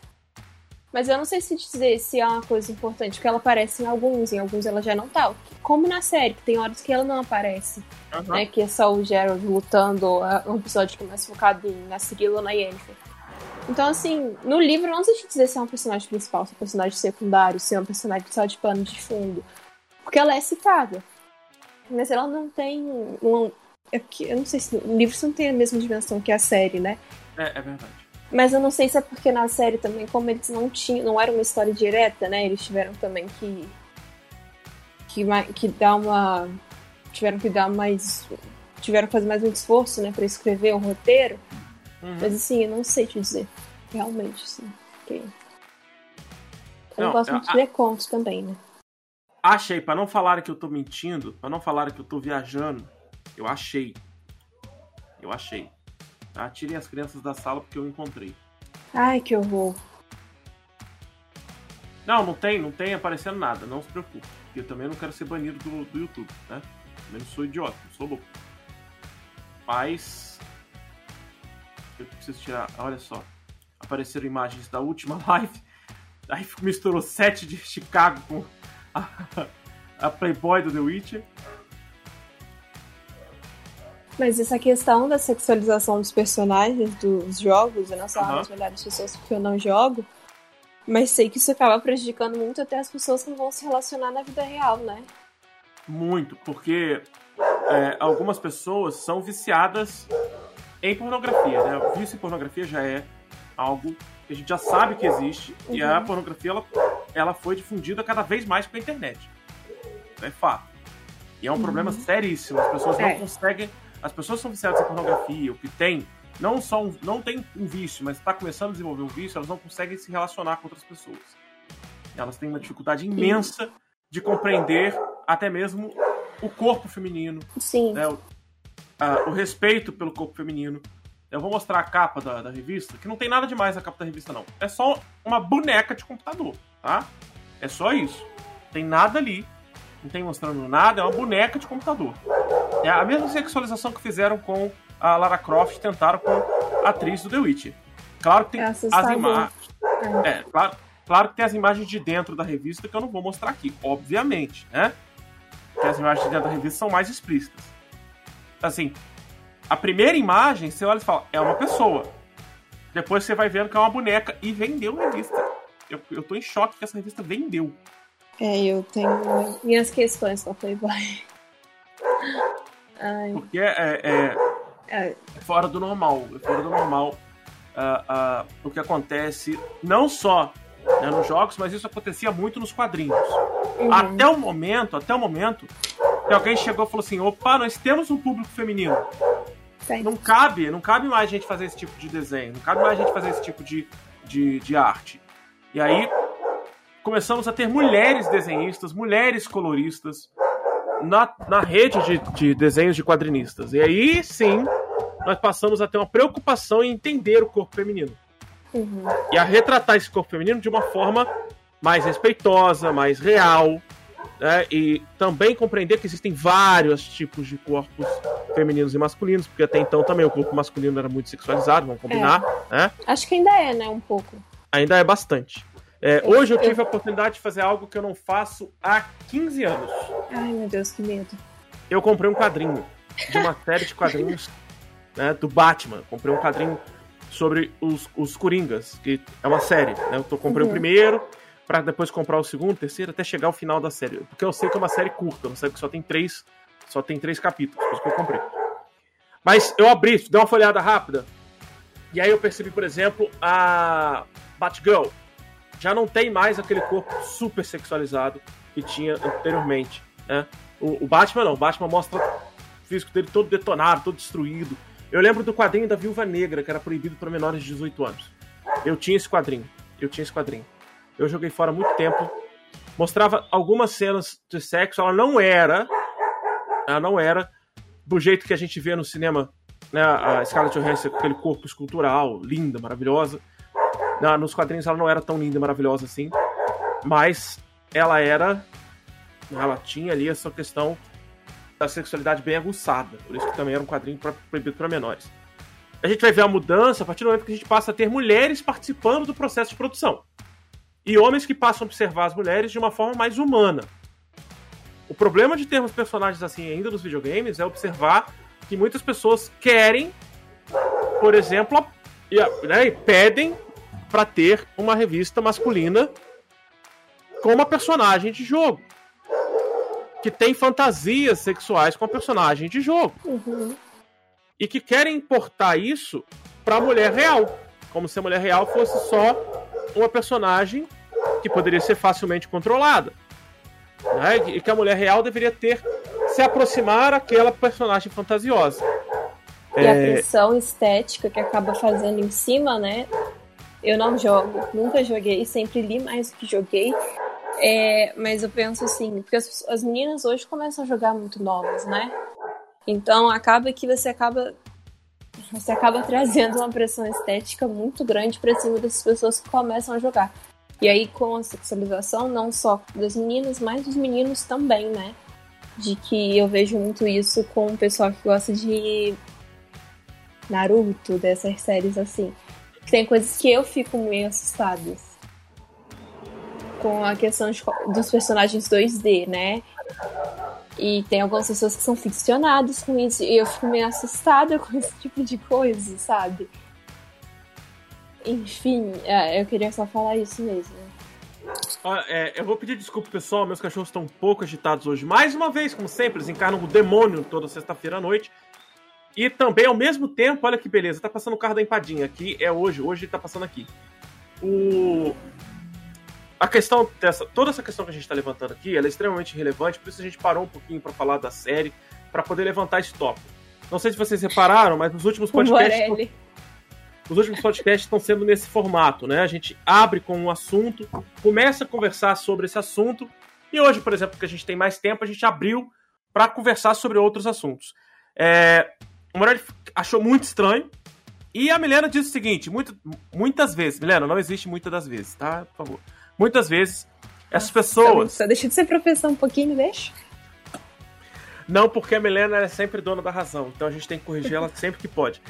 mas eu não sei se dizer se é uma coisa importante, porque ela aparece em alguns, em alguns ela já não tá. Como na série, que tem horas que ela não aparece, Aham. né? Que é só o Gerald lutando, um episódio que é mais focado em, na Cirilla ou na Yennefer. Então, assim, no livro eu não sei te dizer se é um personagem principal, se é um personagem secundário, se é um personagem só de pano de fundo. Porque ela é citada. Mas ela não tem um. é Eu não sei se. O livro não tem a mesma dimensão que a série, né? É, é verdade. Mas eu não sei se é porque na série também, como eles não tinham, não era uma história direta, né? Eles tiveram também que que, que dar uma tiveram que dar mais tiveram que fazer mais um esforço, né, para escrever o roteiro. Uhum. Mas assim, eu não sei te dizer, realmente, sim. porque Eu Não, gosto muito de ler contos também, né? Achei, pra não falarem que eu tô mentindo, pra não falarem que eu tô viajando, eu achei. Eu achei. Tá? Tirem as crianças da sala porque eu encontrei. Ai, que horror. Não, não tem, não tem aparecendo nada, não se preocupe. Porque eu também não quero ser banido do, do YouTube, né? Também não sou idiota, não sou louco. Mas. Eu preciso tirar. Olha só. Apareceram imagens da última live. Aí misturou sete de Chicago com a, a Playboy do The Witcher. Mas essa questão da sexualização dos personagens dos jogos, eu não sou uma Aham. das melhores pessoas porque eu não jogo, mas sei que isso acaba prejudicando muito até as pessoas que não vão se relacionar na vida real, né? Muito, porque é, algumas pessoas são viciadas em pornografia, né? O vício em pornografia já é algo que a gente já sabe que existe e a Uhum. pornografia ela, ela foi difundida cada vez mais pela internet. É fato. E é um problema seríssimo. As pessoas não É. conseguem. As pessoas são viciadas em pornografia, o que tem não só um, não tem um vício, mas está começando a desenvolver um vício, elas não conseguem se relacionar com outras pessoas. Elas têm uma dificuldade imensa de compreender até mesmo o corpo feminino, Sim. né, o, a- o respeito pelo corpo feminino. Eu vou mostrar a capa da, da revista, que não tem nada demais na capa da revista, não. É só uma boneca de computador, tá? É só isso. Tem nada ali. Não tem mostrando nada, é uma boneca de computador. É a mesma sexualização que fizeram com a Lara Croft, tentaram com a atriz do The Witcher. Claro que tem É as imagens. É, claro, claro que tem as imagens de dentro da revista que eu não vou mostrar aqui, obviamente, né? Porque as imagens de dentro da revista são mais explícitas. Assim, a primeira imagem, você olha e fala, é uma pessoa. Depois você vai vendo que é uma boneca e vendeu a revista. Eu, eu tô em choque que essa revista vendeu. É, eu tenho minhas questões com a Playboy. Ai, Porque é, é- é, é fora do normal. É fora do normal ah, ah, o que acontece, não só né, nos jogos, mas isso acontecia muito nos quadrinhos. uhum. Até o momento, até o momento, que alguém chegou e falou assim: opa, nós temos um público feminino. Não cabe, não cabe mais a gente fazer esse tipo de desenho, não cabe mais a gente fazer esse tipo de, de, de arte. E aí começamos a ter mulheres desenhistas, mulheres coloristas na, na rede de, de desenhos de quadrinistas. E aí sim nós passamos a ter uma preocupação em entender o corpo feminino Uhum. e a retratar esse corpo feminino de uma forma mais respeitosa, mais real, né? e também compreender que existem vários tipos de corpos femininos e masculinos, porque até então também o corpo masculino era muito sexualizado, vamos combinar, né? Acho que ainda é, né? Um pouco. Ainda é bastante. É, hoje eu tive a oportunidade de fazer algo que eu não faço há 15 anos. Ai, meu Deus, que medo. Eu comprei um quadrinho de uma série de quadrinhos né, do Batman. Comprei um quadrinho sobre os, os Coringas, que é uma série. Né? Eu tô, comprei Uhum. o primeiro, pra depois comprar o segundo, o terceiro, até chegar ao final da série. Porque eu sei que é uma série curta, uma série que só tem três, só tem três capítulos, por isso que eu comprei. Mas eu abri, dei uma folhada rápida, e aí eu percebi, por exemplo, a Batgirl. Já não tem mais aquele corpo super sexualizado que tinha anteriormente. Né? O, o Batman não, o Batman mostra o físico dele todo detonado, todo destruído. Eu lembro do quadrinho da Viúva Negra, que era proibido para menores de 18 anos. Eu tinha esse quadrinho. Eu tinha esse quadrinho. Eu joguei fora há muito tempo. Mostrava algumas cenas de sexo. Ela não era. Ela não era do jeito que a gente vê no cinema. Né, a Scarlett Johansson com aquele corpo escultural, linda, maravilhosa. Na- nos quadrinhos ela não era tão linda e maravilhosa assim. Mas ela era. Ela tinha ali essa questão da sexualidade bem aguçada. Por isso que também era um quadrinho pra, proibido para menores. A gente vai ver a mudança a partir do momento que a gente passa a ter mulheres participando do processo de produção. E homens que passam a observar as mulheres de uma forma mais humana. O problema de termos personagens assim ainda nos videogames é observar que muitas pessoas querem, por exemplo, e, né, e pedem para ter uma revista masculina com uma personagem de jogo. Que tem fantasias sexuais com a personagem de jogo. Uhum. E que querem importar isso pra mulher real. Como se a mulher real fosse só uma personagem que poderia ser facilmente controlada. Né? E que a mulher real deveria ter se aproximar daquela personagem fantasiosa. E a É, pressão estética que acaba fazendo em cima, né? Eu não jogo, nunca joguei, sempre li mais do que joguei. É, mas eu penso assim, porque as, as meninas hoje começam a jogar muito novas, né? Então acaba que você acaba você acaba trazendo uma pressão estética muito grande pra cima dessas pessoas que começam a jogar. E aí com a sexualização não só das meninas, mas dos meninos também, né? De que eu vejo muito isso com o pessoal que gosta de Naruto, dessas séries assim. Tem coisas que eu fico meio assustada. Com a questão de dos personagens 2D, né? E tem algumas pessoas que são ficcionadas com isso. E eu fico meio assustada com esse tipo de coisa, sabe? Enfim, é, eu queria só falar isso mesmo. Olha, é, eu vou pedir desculpa, pessoal. Meus cachorros estão um pouco agitados hoje. Mais uma vez, como sempre, eles encarnam o demônio toda sexta-feira à noite. E também, ao mesmo tempo, olha que beleza, tá passando o carro da empadinha aqui. É hoje, hoje tá passando aqui. O... A questão dessa. Toda essa questão que a gente tá levantando aqui ela é extremamente relevante, por isso a gente parou um pouquinho para falar da série, para poder levantar esse tópico. Não sei se vocês repararam, mas nos últimos podcasts. Morelli. Os últimos podcasts estão sendo nesse formato, né? A gente abre com um assunto, começa a conversar sobre esse assunto, e hoje, por exemplo, que a gente tem mais tempo, a gente abriu para conversar sobre outros assuntos. É, o Morelli achou muito estranho, e a Milena disse o seguinte: muito- muitas vezes, Milena, não existe muitas das vezes, tá? Por favor. Muitas vezes, essas pessoas. Só deixa de ser professor um pouquinho, deixa. Não, porque a Milena é sempre dona da razão, então a gente tem que corrigir ela sempre que pode.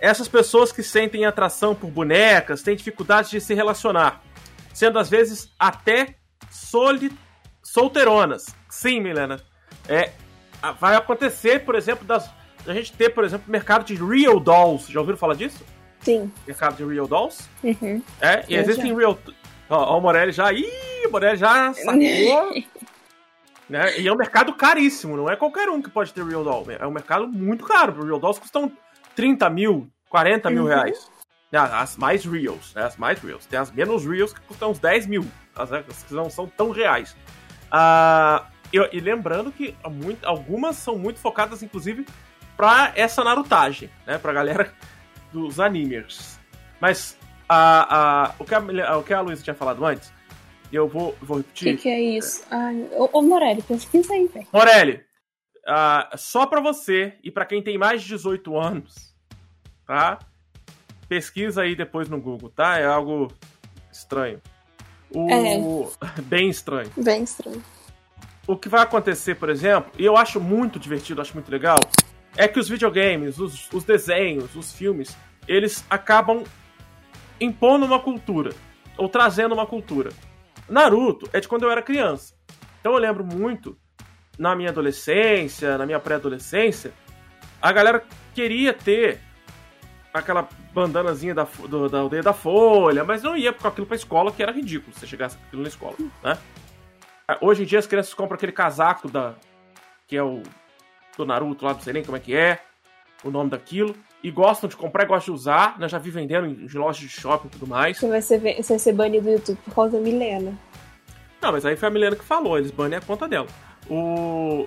Essas pessoas que sentem atração por bonecas têm dificuldade de se relacionar, sendo às vezes até soli- solteironas. Sim, Milena. É, vai acontecer, por exemplo, das, a gente ter, por exemplo, mercado de real dolls. Já ouviram falar disso? Sim. Mercado de real dolls? Uhum. É, e Eu existem real. Ó, ó, o Morelli já. Ih, o Morelli já sacou. né? E é um mercado caríssimo, não é qualquer um que pode ter real doll. É um mercado muito caro. Real dolls custam 30 mil, 40 mil Uhum. reais. Né, As mais reals, né? As mais reals. Tem as menos reals que custam uns 10 mil. As que não são tão reais. Ah, e, e lembrando que muito- algumas são muito focadas, inclusive, pra essa narutagem, né? Pra galera dos animers. Mas a, a, o, que a, o que a Luísa tinha falado antes, e eu vou, vou O repetir. que, que é isso? Ai, ô, ô Morelli, pesquisa aí, velho. Morelli, ah, só pra você e pra quem tem mais de 18 anos, tá? Pesquisa aí depois no Google, tá? É algo estranho. O... Bem estranho. Bem estranho. O que vai acontecer, por exemplo, e eu acho muito divertido, acho muito legal, é que os videogames, os, os desenhos, os filmes, eles acabam impondo uma cultura. ou trazendo uma cultura. Naruto é de quando eu era criança. Então eu lembro muito, na minha adolescência, na minha pré-adolescência, a galera queria ter aquela bandanazinha da, do, da aldeia da Folha, mas não ia com aquilo pra escola, que era ridículo você chegasse com aquilo na escola, né? Hoje em dia as crianças compram aquele casaco da. que é o. do Naruto lá, não sei nem como é que é, o nome daquilo, e gostam de comprar e gostam de usar, né? Já vi vendendo em lojas de shopping e tudo mais. Você vai ser, você vai ser banido do YouTube por causa da Milena. Não, mas aí foi a Milena que falou, eles banem a conta dela. O.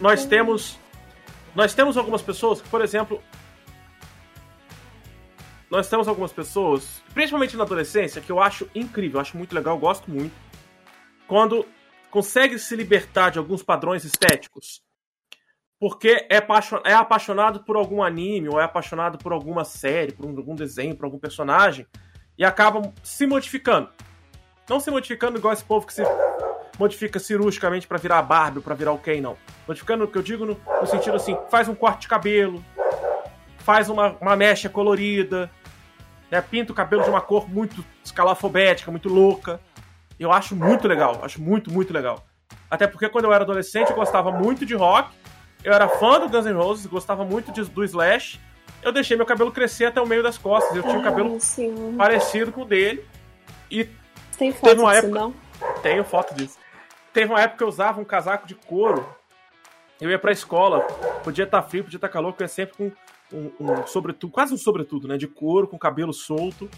Nós temos. Nós temos algumas pessoas que, por exemplo. Nós temos algumas pessoas, principalmente na adolescência, que eu acho incrível, eu acho muito legal, eu gosto muito. Quando consegue se libertar de alguns padrões estéticos. Porque é, é apaixonado por algum anime, ou é apaixonado por alguma série, por algum desenho, por algum personagem, e acabam se modificando. Não se modificando igual esse povo que se modifica cirurgicamente para virar Barbie ou pra virar o Ken, não. Modificando o que eu digo no, no, sentido assim, faz um corte de cabelo, faz uma, uma mecha colorida, né, pinta o cabelo de uma cor muito escalafobética, muito louca. Eu acho muito legal, acho muito, muito legal. Até porque quando eu era adolescente eu gostava muito de rock, eu era fã do Guns N' Roses, gostava muito de, do Slash. Eu deixei meu cabelo crescer até o meio das costas. Eu tinha um cabelo sim. parecido com o dele. E tem foto teve uma disso, época... não? Tenho foto disso. Teve uma época que eu usava um casaco de couro. Eu ia pra escola, podia estar tá frio, podia estar tá calor, eu ia sempre com um, um, sobretudo, quase um sobretudo, né? De couro, com cabelo solto.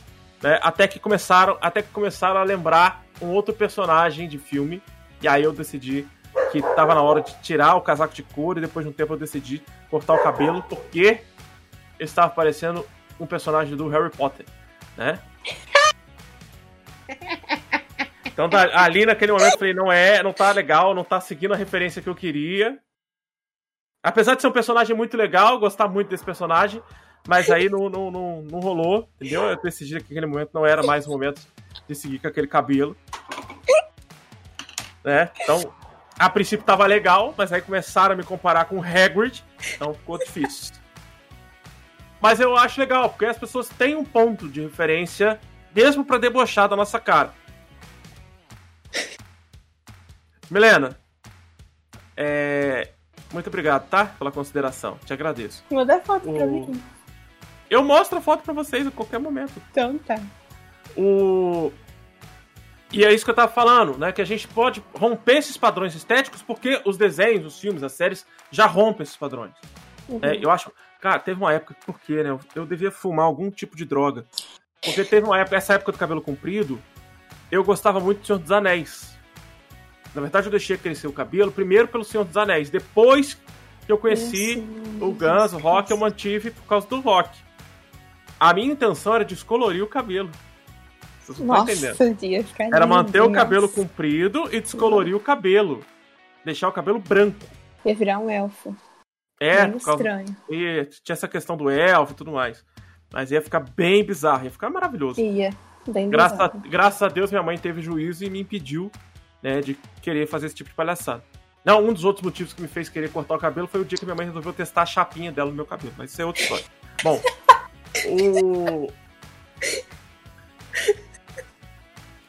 Né, até que começaram até que começaram a lembrar um outro personagem de filme e aí eu decidi que tava na hora de tirar o casaco de couro e depois de um tempo eu decidi cortar o cabelo porque estava parecendo um personagem do Harry Potter, né? Então tá, ali naquele momento eu falei, não é, não tá legal, não tá seguindo a referência que eu queria. Apesar de ser um personagem muito legal, gostar muito desse personagem, mas aí não, não, não, não rolou, entendeu? Eu decidi que aquele momento não era mais o momento de seguir com aquele cabelo. Né? Então, a princípio tava legal, mas aí começaram a me comparar com o Hagrid, então ficou difícil. Mas eu acho legal, porque as pessoas têm um ponto de referência, mesmo para debochar da nossa cara. Milena, é... muito obrigado, tá? Pela consideração. Te agradeço. Manda foto o... pra mim. Eu mostro a foto pra vocês a qualquer momento. Então tá. O... E é isso que eu tava falando, né? Que a gente pode romper esses padrões estéticos porque os desenhos, os filmes, as séries já rompem esses padrões. Uhum. É, eu acho. Cara, teve uma época, por quê, né? Eu devia fumar algum tipo de droga. Porque teve uma época, essa época do cabelo comprido, eu gostava muito do Senhor dos Anéis. Na verdade, eu deixei crescer o cabelo primeiro pelo Senhor dos Anéis. Depois que eu conheci o Guns, o rock, eu mantive por causa do rock. A minha intenção era descolorir o cabelo. Vocês não Nossa, estão entendendo? Era manter o cabelo comprido e descolorir o cabelo. Deixar o cabelo branco. Ia virar um elfo. É, bem estranho. E tinha essa questão do elfo e tudo mais. Mas ia ficar bem bizarro, ia ficar maravilhoso. Ia, bem graças bizarro. A, graças a Deus minha mãe teve juízo e me impediu né, de querer fazer esse tipo de palhaçada. Não, um dos outros motivos que me fez querer cortar o cabelo foi o dia que minha mãe resolveu testar a chapinha dela no meu cabelo, mas isso é outra história. Bom, o.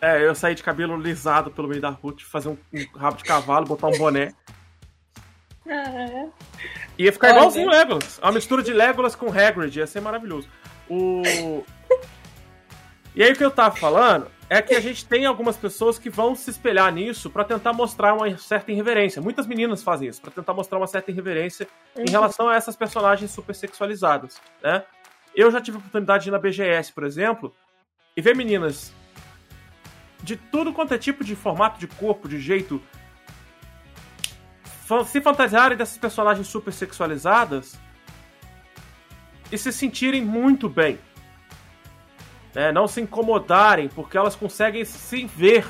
É, eu saí de cabelo lisado pelo meio da rua, fazer um, um, rabo de cavalo, botar um boné. Ah. Ia ficar Olha. igualzinho Legolas. Uma mistura de Legolas com Hagrid, ia ser maravilhoso. O... E aí o que eu tava falando é que a gente tem algumas pessoas que vão se espelhar nisso para tentar mostrar uma certa irreverência. Muitas meninas fazem isso, para tentar mostrar uma certa irreverência uhum. em relação a essas personagens super sexualizadas, né? Eu já tive a oportunidade de ir na BGS, por exemplo, e ver meninas de tudo quanto é tipo de formato de corpo, de jeito, se fantasiarem dessas personagens super sexualizadas e se sentirem muito bem né, não se incomodarem, porque elas conseguem se ver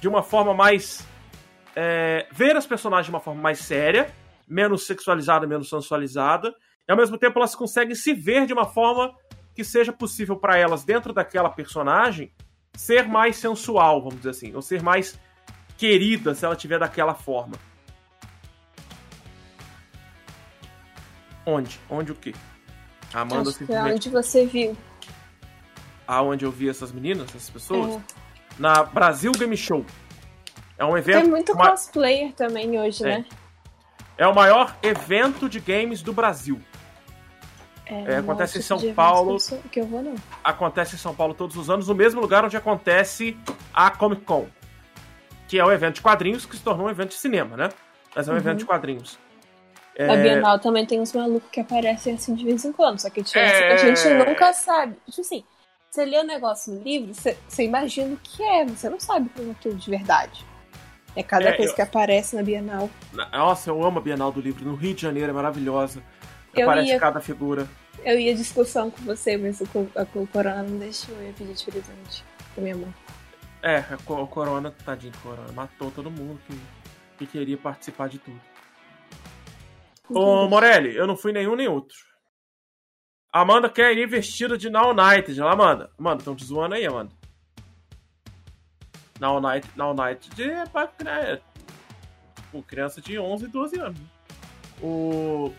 de uma forma mais. É, ver as personagens de uma forma mais séria, menos sexualizada, menos sensualizada, e ao mesmo tempo elas conseguem se ver de uma forma que seja possível para elas, dentro daquela personagem, ser mais sensual, vamos dizer assim, ou ser mais querida se ela tiver daquela forma. Onde? Onde o quê? Amanda Acho é onde você viu. aonde eu vi essas meninas, essas pessoas, É. na Brasil Game Show. É um Tem evento. muito ma- cosplayer também hoje, É. né? é o maior evento de games do Brasil. É, É, acontece em tipo São Paulo. Que eu, vou, não. Acontece em São Paulo todos os anos, no mesmo lugar onde acontece a Comic Con. Que é o evento de quadrinhos que se tornou um evento de cinema, né? Mas é um Uhum. evento de quadrinhos. A É, Bienal também tem uns malucos que aparecem assim de vez em quando, só que a diferença é, É. a gente nunca sabe. Tipo assim, você lê o negócio no livro, você, você imagina o que é, você não sabe como é aquilo de verdade. É cada É, coisa eu- que aparece na Bienal. Nossa, eu amo a Bienal do Livro. No Rio de Janeiro é maravilhosa. Eu Aparece ia- cada figura. Eu ia discussão com você, mas o, o Corona não deixou eu ia pedir de presente pra minha mãe. É, o Corona, tadinho do Corona, matou todo mundo que, que queria participar de tudo. Ô, Morelli, eu não fui nenhum nem outro. Amanda quer ir vestida de Now United. Ela, Amanda. Amanda, estão te zoando aí, Amanda. Now United, Now United é pra né, criança de 11, 12 anos. O...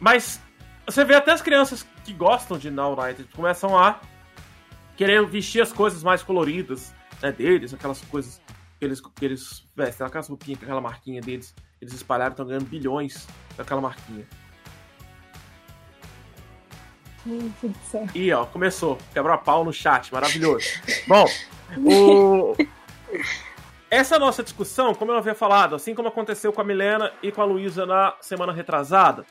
Mas você vê até as crianças que gostam de Now United começam a querer vestir as coisas mais coloridas né, deles, aquelas coisas que eles, que eles vestem, aquelas roupinhas com aquela marquinha deles. Eles espalharam, estão ganhando bilhões com aquela marquinha. E ó, começou. Quebrou a pau no chat, maravilhoso. Bom, o... essa nossa discussão, como eu havia falado, assim como aconteceu com a Milena e com a Luísa na semana retrasada,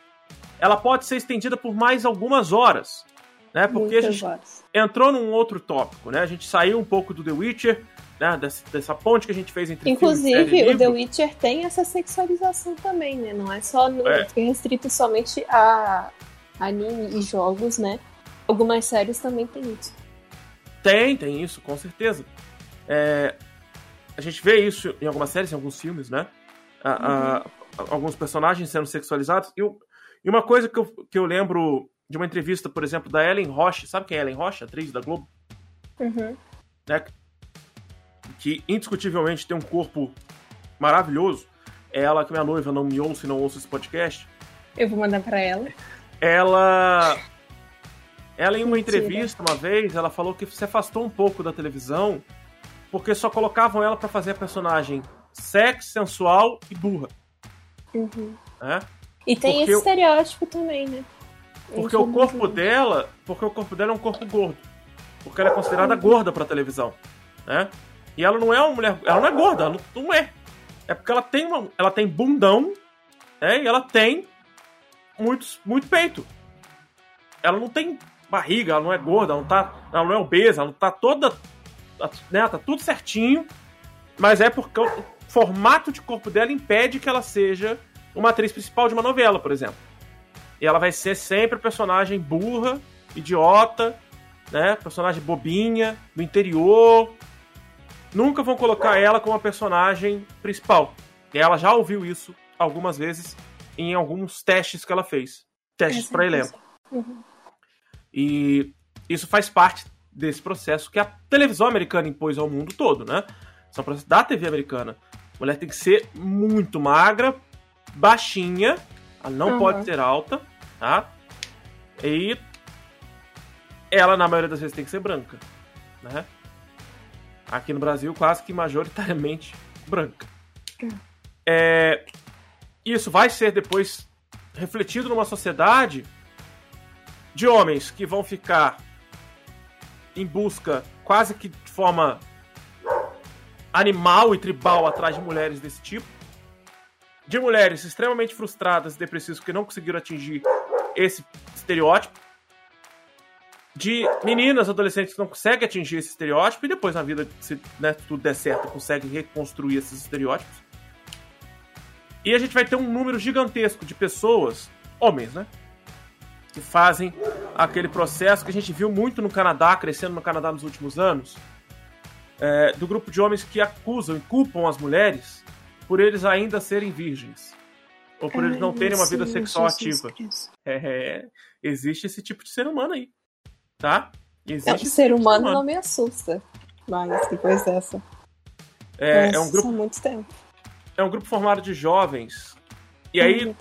ela pode ser estendida por mais algumas horas. Né? Porque a Muitas gente horas. entrou num outro tópico, né? A gente saiu um pouco do The Witcher, né? Dessa, dessa ponte que a gente fez entre filme, Inclusive, o livro. The Witcher tem essa sexualização também, né? Não é só no, É. restrito somente a anime e jogos, né? Algumas séries também tem isso. Tem, tem isso, com certeza. É, a gente vê isso em algumas séries, em alguns filmes, né? A- a- alguns personagens sendo sexualizados. E, o- e uma coisa que eu, que eu lembro de uma entrevista, por exemplo, da Ellen Roche. Sabe quem é Ellen Roche? Atriz da Globo? Uhum. Né? Que indiscutivelmente tem um corpo maravilhoso. É ela que minha noiva não me ouça e não ouça esse podcast. Eu vou mandar pra ela. Ela. Ela, em uma Mentira. entrevista uma vez, ela falou que se afastou um pouco da televisão porque só colocavam ela pra fazer a personagem sexy, sensual e burra. Uhum. Né? E tem Porque esse eu- estereótipo também, né? Porque o corpo dela. Porque o corpo dela é um corpo gordo. Porque ela é considerada gorda pra televisão. Né? E ela não é uma mulher. Ela não é gorda, ela não, não é. É porque ela tem uma. Ela tem bundão, né? E ela tem muitos, muito peito. Ela não tem barriga, ela não é gorda, ela não, tá, ela não é obesa, ela não tá toda. Né, tá tudo certinho. Mas é porque o formato de corpo dela impede que ela seja uma atriz principal de uma novela, por exemplo. E ela vai ser sempre personagem burra, idiota, né? Personagem bobinha, do interior. Nunca vão colocar ela como a personagem principal. E ela já ouviu isso algumas vezes em alguns testes que ela fez. Testes para é elenco. Uhum. E isso faz parte desse processo que a televisão americana impôs ao mundo todo, né? São processos da TV americana. A mulher tem que ser muito magra, baixinha, ela não Uhum. pode ser alta, tá? E ela, na maioria das vezes, tem que ser branca, né? Aqui no Brasil, quase que majoritariamente branca. É, isso vai ser depois refletido numa sociedade de homens que vão ficar em busca quase que de forma animal e tribal atrás de mulheres desse tipo. De mulheres extremamente frustradas e depressivas que não conseguiram atingir esse estereótipo. De meninas, adolescentes que não conseguem atingir esse estereótipo e depois na vida, se né, tudo der certo, conseguem reconstruir esses estereótipos. E a gente vai ter um número gigantesco de pessoas, homens, né? Que fazem aquele processo que a gente viu muito no Canadá, crescendo no Canadá nos últimos anos, é, do grupo de homens que acusam e culpam as mulheres por eles ainda serem virgens. Ou por eles não terem uma vida sexual Jesus ativa. Cristo. É, existe esse tipo de ser humano aí. Tá? Existe Não, ser tipo de humano não me assusta. Mas depois dessa. É, é Nossa, um grupo, muito tempo. é um grupo formado de jovens. E aí, Ai.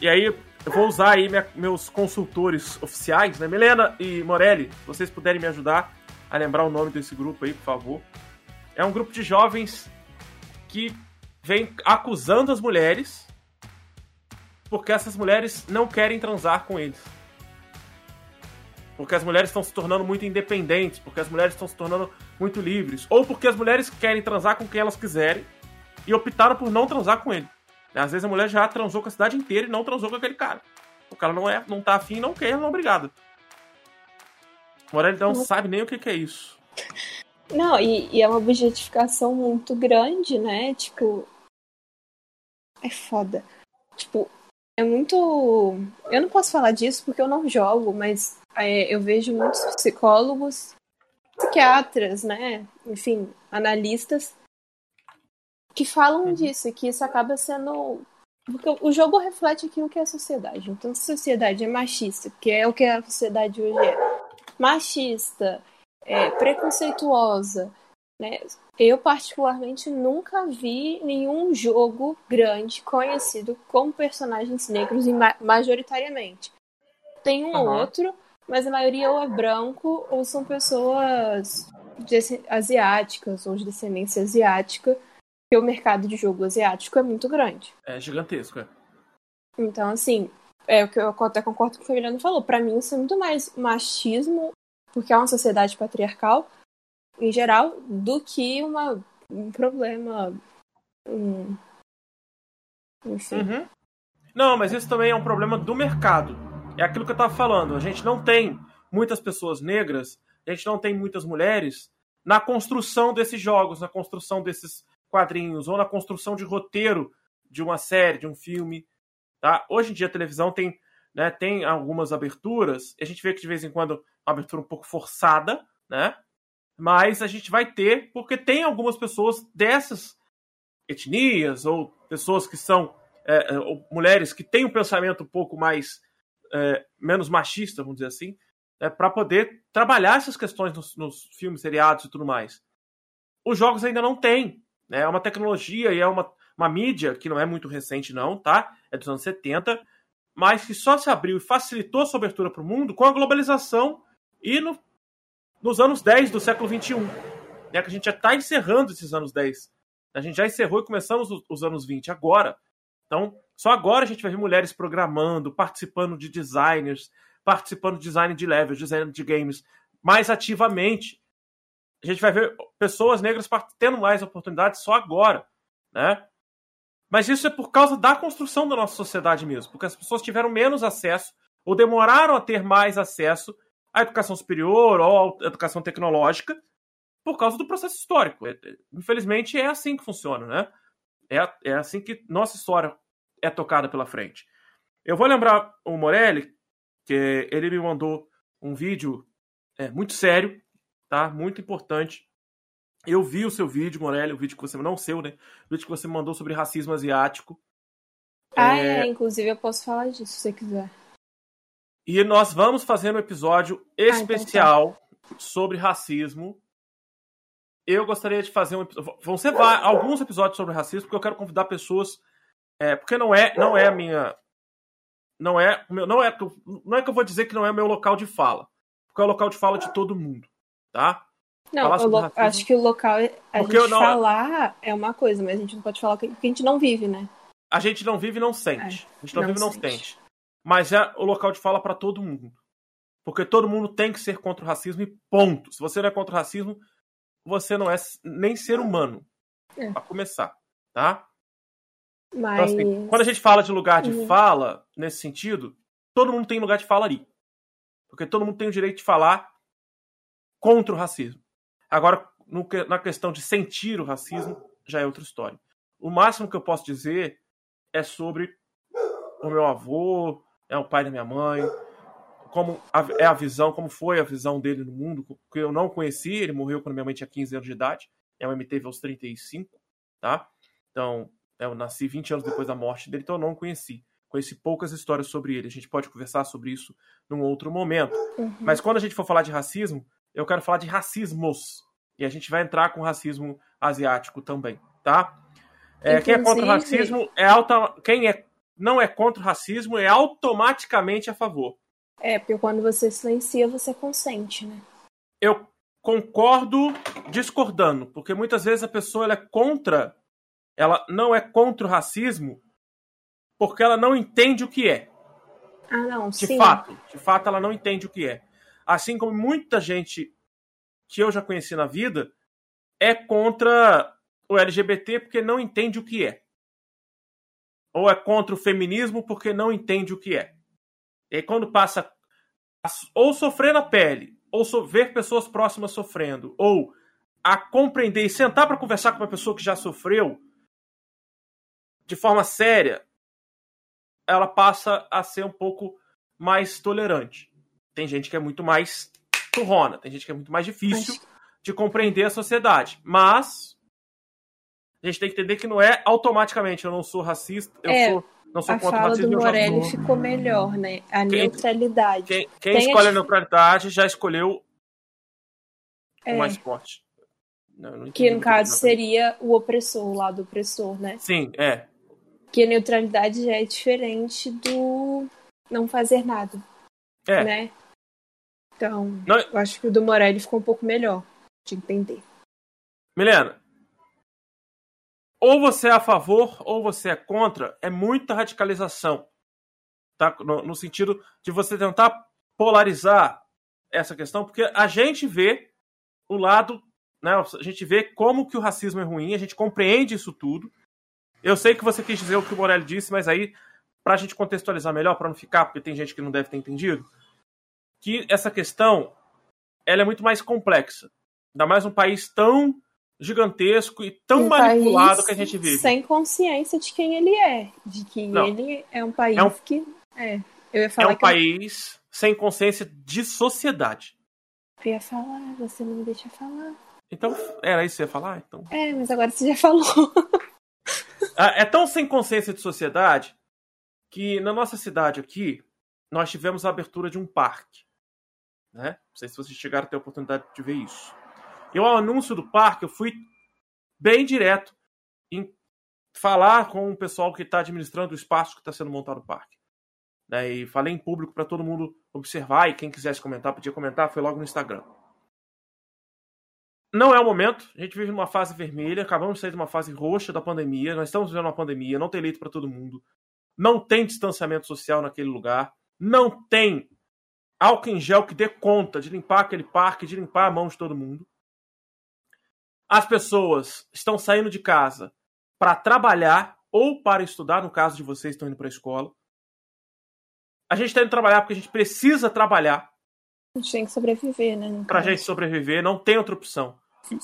E aí eu vou usar aí minha, meus consultores oficiais, né? Milena e Morelli, se vocês puderem me ajudar a lembrar o nome desse grupo aí, por favor. É um grupo de jovens que vem acusando as mulheres porque essas mulheres não querem transar com eles. Porque as mulheres estão se tornando muito independentes, porque as mulheres estão se tornando muito livres, ou porque as mulheres querem transar com quem elas quiserem e optaram por não transar com ele. Às vezes a mulher já transou com a cidade inteira e não transou com aquele cara. O cara não é, não tá afim, não quer, não é obrigado. Morelli não sabe nem o que, que é isso. Não, e, e, é uma objetificação muito grande, né? Tipo. É foda. Tipo, é muito. Eu não posso falar disso porque eu não jogo, mas é, eu vejo muitos psicólogos, psiquiatras, né? Enfim, analistas que falam uhum. disso, que isso acaba sendo. Porque o jogo reflete aquilo que é a sociedade. Então, se a sociedade é machista, que é o que a sociedade hoje é, machista, é, preconceituosa, né? Eu, particularmente, nunca vi nenhum jogo grande conhecido com personagens negros majoritariamente. Tem um uhum. ou outro, mas a maioria ou é branco ou são pessoas asiáticas ou de descendência asiática porque o mercado de jogo asiático é muito grande. É gigantesco, é. Então, assim, é o que eu até concordo com o que o Emiliano falou. Para mim, isso é muito mais machismo, porque é uma sociedade patriarcal, em geral, do que uma, um problema. Um... Enfim. Uhum. Não, mas isso também é um problema do mercado. É aquilo que eu tava falando. A gente não tem muitas pessoas negras, a gente não tem muitas mulheres na construção desses jogos, na construção desses quadrinhos ou na construção de roteiro de uma série, de um filme. Tá? Hoje em dia a televisão tem, né, tem algumas aberturas, a gente vê que de vez em quando uma abertura um pouco forçada, né? Mas a gente vai ter, porque tem algumas pessoas dessas etnias, ou pessoas que são é, é mulheres que têm um pensamento um pouco mais é, menos machista, vamos dizer assim, é, para poder trabalhar essas questões nos, nos filmes, seriados e tudo mais. Os jogos ainda não têm. Né? É uma tecnologia e é uma, uma mídia que não é muito recente, não, tá? É dos anos 70, mas que só se abriu e facilitou sua abertura para o mundo com a globalização e no, nos anos 10 do século 21. Né? Que a gente já está encerrando esses anos 10. A gente já encerrou e começamos os, os anos 20 agora. Então, só agora a gente vai ver mulheres programando, participando de designers, participando de design de levels, design de games, mais ativamente a gente vai ver pessoas negras tendo mais oportunidades só agora, né? Mas isso é por causa da construção da nossa sociedade mesmo, porque as pessoas tiveram menos acesso ou demoraram a ter mais acesso à educação superior ou à educação tecnológica por causa do processo histórico. É, é, infelizmente é assim que funciona, né? É, é assim que nossa história é tocada pela frente. Eu vou lembrar o Morelli, que ele me mandou um vídeo é, muito sério tá? Muito importante. Eu vi o seu vídeo, Morelli, o vídeo que você não seu, né? O vídeo que você mandou sobre racismo asiático. Ah, é... é, inclusive eu posso falar disso se você quiser. E nós vamos fazer um episódio especial ah, então tá. sobre racismo. Eu gostaria de fazer um vão ser alguns episódios sobre racismo porque eu quero convidar pessoas é, porque não é não é a minha não é não é não é que eu vou dizer que não é meu local de fala porque é o local de fala de todo mundo tá? Não, acho que o local, a Porque gente não... falar é uma coisa, mas a gente não pode falar porque a gente não vive, né? A gente não vive e não sente. É, a gente não, não vive e não sente. Mas é o local de fala para todo mundo. Porque todo mundo tem que ser contra o racismo e ponto. Se você não é contra o racismo, você não é nem ser humano. É. Pra começar, tá? Mas... Então, assim, quando a gente fala de lugar de uhum. fala, nesse sentido, todo mundo tem lugar de fala ali. Porque todo mundo tem o direito de falar contra o racismo. Agora, no, na questão de sentir o racismo, já é outra história. O máximo que eu posso dizer é sobre o meu avô, é o pai da minha mãe, como a, é a visão, como foi a visão dele no mundo, que eu não conheci, ele morreu quando minha mãe tinha 15 anos de idade, minha mãe me teve aos 35, tá? Então, eu nasci 20 anos depois da morte dele, então eu não conheci. Conheci poucas histórias sobre ele. A gente pode conversar sobre isso num outro momento. Uhum. Mas quando a gente for falar de racismo, eu quero falar de racismos. E a gente vai entrar com racismo asiático também, tá? É, quem é contra o racismo é alta. Quem é não é contra o racismo, é automaticamente a favor. É, porque quando você silencia, você consente, né? Eu concordo discordando, porque muitas vezes a pessoa é contra, ela não é contra o racismo porque ela não entende o que é. Ah, não, De sim. fato, de fato ela não entende o que é. Assim como muita gente que eu já conheci na vida é contra o LGBT porque não entende o que é. Ou é contra o feminismo porque não entende o que é. E quando passa a ou sofrer na pele, ou so- ver pessoas próximas sofrendo, ou a compreender e sentar para conversar com uma pessoa que já sofreu de forma séria, ela passa a ser um pouco mais tolerante. Tem gente que é muito mais turrona, tem gente que é muito mais difícil Mas- de compreender a sociedade. Mas a gente tem que entender que não é automaticamente eu não sou racista, eu É, sou não sou A contra fala racismo, do Morelli sou. ficou melhor, né? A Quem- neutralidade. Quem, quem escolhe a neutralidade já escolheu É. o mais forte. Não, não Que no caso bem. seria o opressor, o lado opressor, né? Sim, é. Que a neutralidade já é diferente do não fazer nada, É. né? Então, Não- eu acho que o do Morelli ficou um pouco melhor de entender. Milena, ou você é a favor ou você é contra, é muita radicalização. Tá? No, no sentido de você tentar polarizar essa questão, porque a gente vê o lado, né? A gente vê como que o racismo é ruim, a gente compreende isso tudo. Eu sei que você quis dizer o que o Morelli disse, mas aí, pra gente contextualizar melhor, pra não ficar, porque tem gente que não deve ter entendido, que essa questão ela é muito mais complexa. Ainda mais um país tão gigantesco e tão Um manipulado que a gente vive. Sem consciência de quem ele é. De que Não. ele é um país É um- que. É. Eu ia É falar um que. país sem consciência de sociedade. Eu ia falar, você não me deixa falar. Então, era isso que você ia falar? Então. É, mas agora você já falou. Ah, É tão sem consciência de sociedade que na nossa cidade aqui nós tivemos a abertura de um parque. Né? Não sei se vocês chegaram a ter a oportunidade de ver isso. E ao anúncio do parque, eu fui bem direto em falar com o pessoal que está administrando o espaço que está sendo montado no parque. Né? E falei em público para todo mundo observar e quem quisesse comentar, podia comentar, foi logo no Instagram. Não é o momento, a gente vive numa fase vermelha, acabamos de sair de uma fase roxa da pandemia, nós estamos vivendo uma pandemia, não tem leito para todo mundo, não tem distanciamento social naquele lugar, não tem álcool em gel que dê conta de limpar aquele parque, de limpar a mão de todo mundo. As pessoas estão saindo de casa para trabalhar ou para estudar, no caso de vocês estão indo para a escola. A gente está indo trabalhar porque a gente precisa trabalhar A gente tem que sobreviver, né? pra caso. gente sobreviver, não tem outra opção.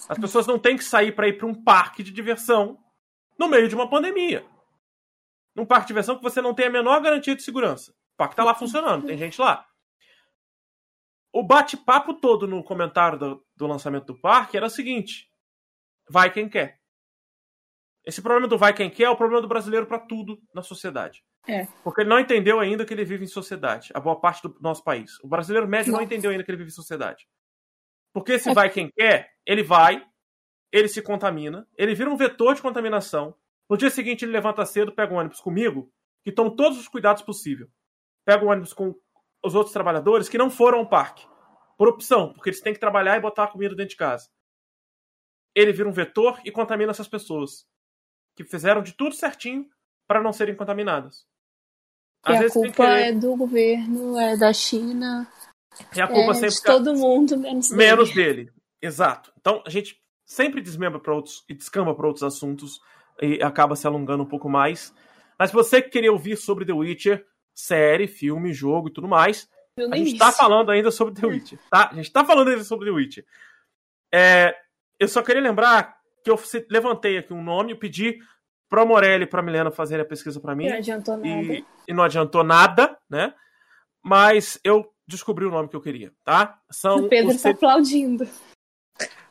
As pessoas não têm que sair para ir para um parque de diversão no meio de uma pandemia. Num parque de diversão que você não tem a menor garantia de segurança. O parque tá lá funcionando, tem gente lá. O bate-papo todo no comentário do, do lançamento do parque era o seguinte: vai quem quer. Esse problema do vai quem quer é o problema do brasileiro para tudo na sociedade. É. Porque ele não entendeu ainda que ele vive em sociedade. A boa parte do nosso país. O brasileiro médio não Não. entendeu ainda que ele vive em sociedade. Porque esse É. vai quem quer, ele vai, ele se contamina, ele vira um vetor de contaminação. No dia seguinte ele levanta cedo, pega um ônibus comigo, que toma todos os cuidados possíveis. Pega um ônibus com os outros trabalhadores que não foram ao parque. Por opção, porque eles têm que trabalhar e botar a comida dentro de casa. Ele vira um vetor e contamina essas pessoas. Que fizeram de tudo certinho para não serem contaminadas. E a tem culpa querer- é do governo, é da China, e a culpa é sempre de todo mundo, menos, menos dele. dele. Exato. Então a gente sempre desmembra para outros e descamba para outros assuntos e acaba se alongando um pouco mais. Mas se você queria ouvir sobre The Witcher, série, filme, jogo e tudo mais, Eu a gente vi. tá falando ainda sobre The Witcher, tá? A gente tá falando ainda sobre The Witcher. É, eu só queria lembrar que eu levantei aqui um nome, eu pedi pro Morelli e pra Milena fazerem a pesquisa para mim Não adiantou nada. e, e não adiantou nada, né? Mas eu descobri o nome que eu queria, tá? São o Pedro os, tá ce- aplaudindo.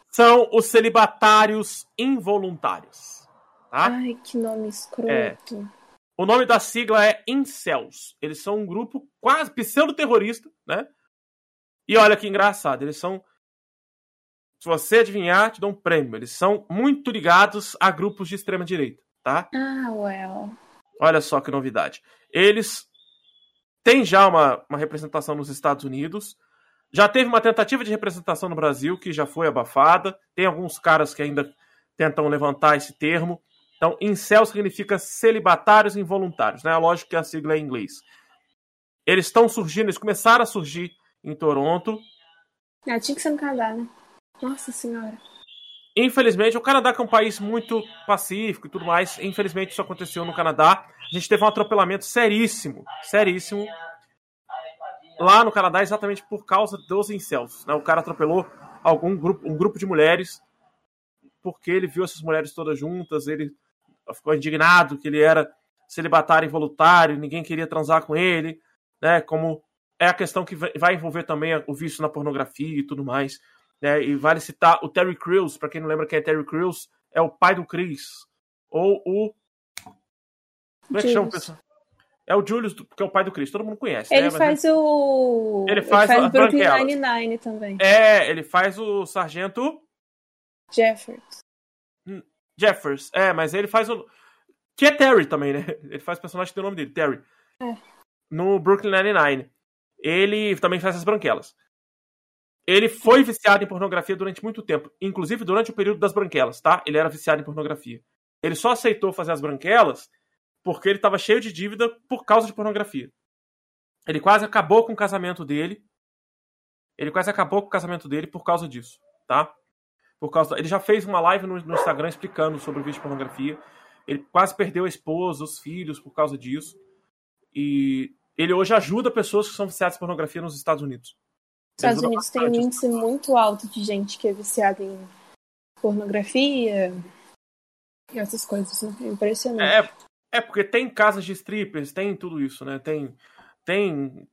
são os celibatários involuntários, tá? Ai, que nome escroto. O nome da sigla é Incels. Eles são um grupo quase pseudo-terrorista, né? E olha que engraçado, eles são. Se você adivinhar, te dou um prêmio. Eles são muito ligados a grupos de extrema-direita, tá? Ah, well. Olha só que novidade. Eles têm já uma, uma representação nos Estados Unidos. Já teve uma tentativa de representação no Brasil, que já foi abafada. Tem alguns caras que ainda tentam levantar esse termo. Então, incel significa celibatários involuntários, né? Lógico que a sigla é em inglês. Eles estão surgindo, eles começaram a surgir em Toronto. Ah, tinha que ser no Canadá, né? Nossa senhora. Infelizmente, o Canadá que é um país muito pacífico e tudo mais, infelizmente isso aconteceu no Canadá. A gente teve um atropelamento seríssimo, seríssimo, lá no Canadá exatamente por causa dos incels. Né? O cara atropelou algum grupo, um grupo de mulheres porque ele viu essas mulheres todas juntas, ele ficou indignado que ele era celibatário involuntário, ninguém queria transar com ele, né? Como é a questão que vai envolver também o vício na pornografia e tudo mais. Né? E vale citar o Terry Crews, para quem não lembra quem é Terry Crews, é o pai do Chris. Ou o. Como é que chama o pessoal? É o Julius, que é o pai do Chris, todo mundo conhece. Ele né? faz Mas, o. Ele faz ele faz Brooklyn Branquelas. Nine-Nine também. É, ele faz o Sargento Jeffers. Jeffers. É, mas ele faz o. Que é Terry também, né? Ele faz o personagem que tem o nome dele, Terry. É. No Brooklyn Nine-Nine. Ele também faz as branquelas. Ele foi viciado em pornografia durante muito tempo, inclusive durante o período das branquelas, tá? Ele era viciado em pornografia. Ele só aceitou fazer as branquelas porque ele estava cheio de dívida por causa de pornografia. Ele quase acabou com o casamento dele. Ele quase acabou com o casamento dele por causa disso, tá? Por causa, ele já fez uma live no, no Instagram explicando sobre o vídeo de pornografia. Ele quase perdeu a esposa, os filhos por causa disso. E ele hoje ajuda pessoas que são viciadas em pornografia nos Estados Unidos. Os Estados Unidos tem um bastante. índice muito alto de gente que é viciada em pornografia e essas coisas. Né? É impressionante. É, é porque tem casas de strippers, tem tudo isso, né? Tem, tem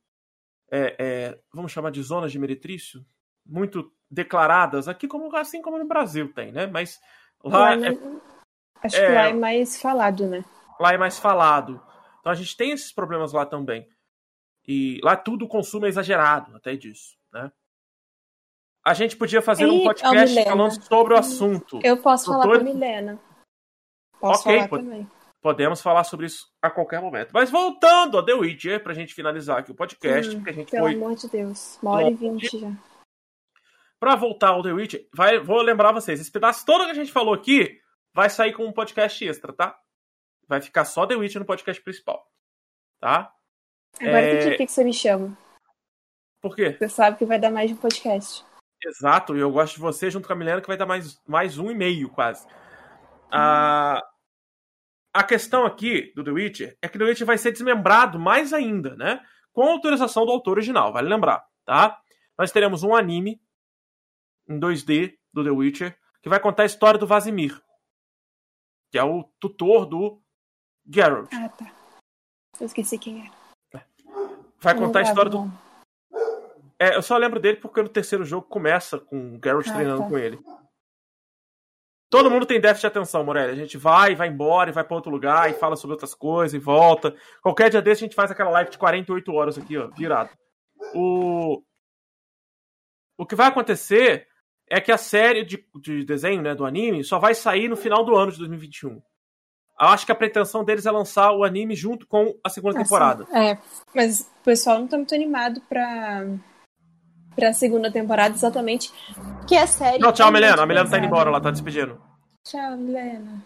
é, é, vamos chamar de zonas de meretrício muito declaradas aqui, como assim como no Brasil tem, né? Mas lá Lá, é? Acho é- que lá é mais falado, né? lá é mais falado. Então a gente tem esses problemas lá também. E lá tudo o consumo é exagerado, até disso, né? A gente podia fazer um podcast falando sobre o assunto. Eu posso falar com a Milena. Posso Ok, falar também. Podemos falar sobre isso a qualquer momento. Mas voltando a The Witcher, pra gente finalizar aqui o podcast, Hum, porque a gente Pelo foi amor de Deus. Uma hora e vinte já. Pra voltar ao The Witcher, vai, vou lembrar vocês, esse pedaço todo que a gente falou aqui vai sair com um podcast extra, tá? Vai ficar só The Witcher no podcast principal. Tá? Agora É- por que que você me chama. Por quê? Você sabe que vai dar mais de um podcast. Exato, e eu gosto de você junto com a Milena, que vai dar mais, mais um e meio, quase. A, a questão aqui do The Witcher é que The Witcher vai ser desmembrado mais ainda, né? Com autorização do autor original, vale lembrar, tá? Nós teremos um anime em 2D do The Witcher que vai contar a história do Vasimir, que é o tutor do Geralt. Ah, tá. Eu esqueci quem é. Vai Não contar a história do. É, eu só lembro dele porque no terceiro jogo começa com o Geralt Ah, treinando tá. com ele. Todo mundo tem déficit de atenção, Morelli. A gente vai, vai embora e vai pra outro lugar e fala sobre outras coisas e volta. Qualquer dia desse a gente faz aquela live de 48 horas aqui, ó, virado. O, o que vai acontecer é que a série de, de desenho, né, do anime, só vai sair no final do ano de 2021. Eu acho que a pretensão deles é lançar o anime junto com a segunda Ah, temporada. É, mas o pessoal não tá muito animado pra, pra segunda temporada, exatamente. Que a série. Não, tchau, é Milena. A Milena tá indo embora, ela tá despedindo. Tchau, Milena.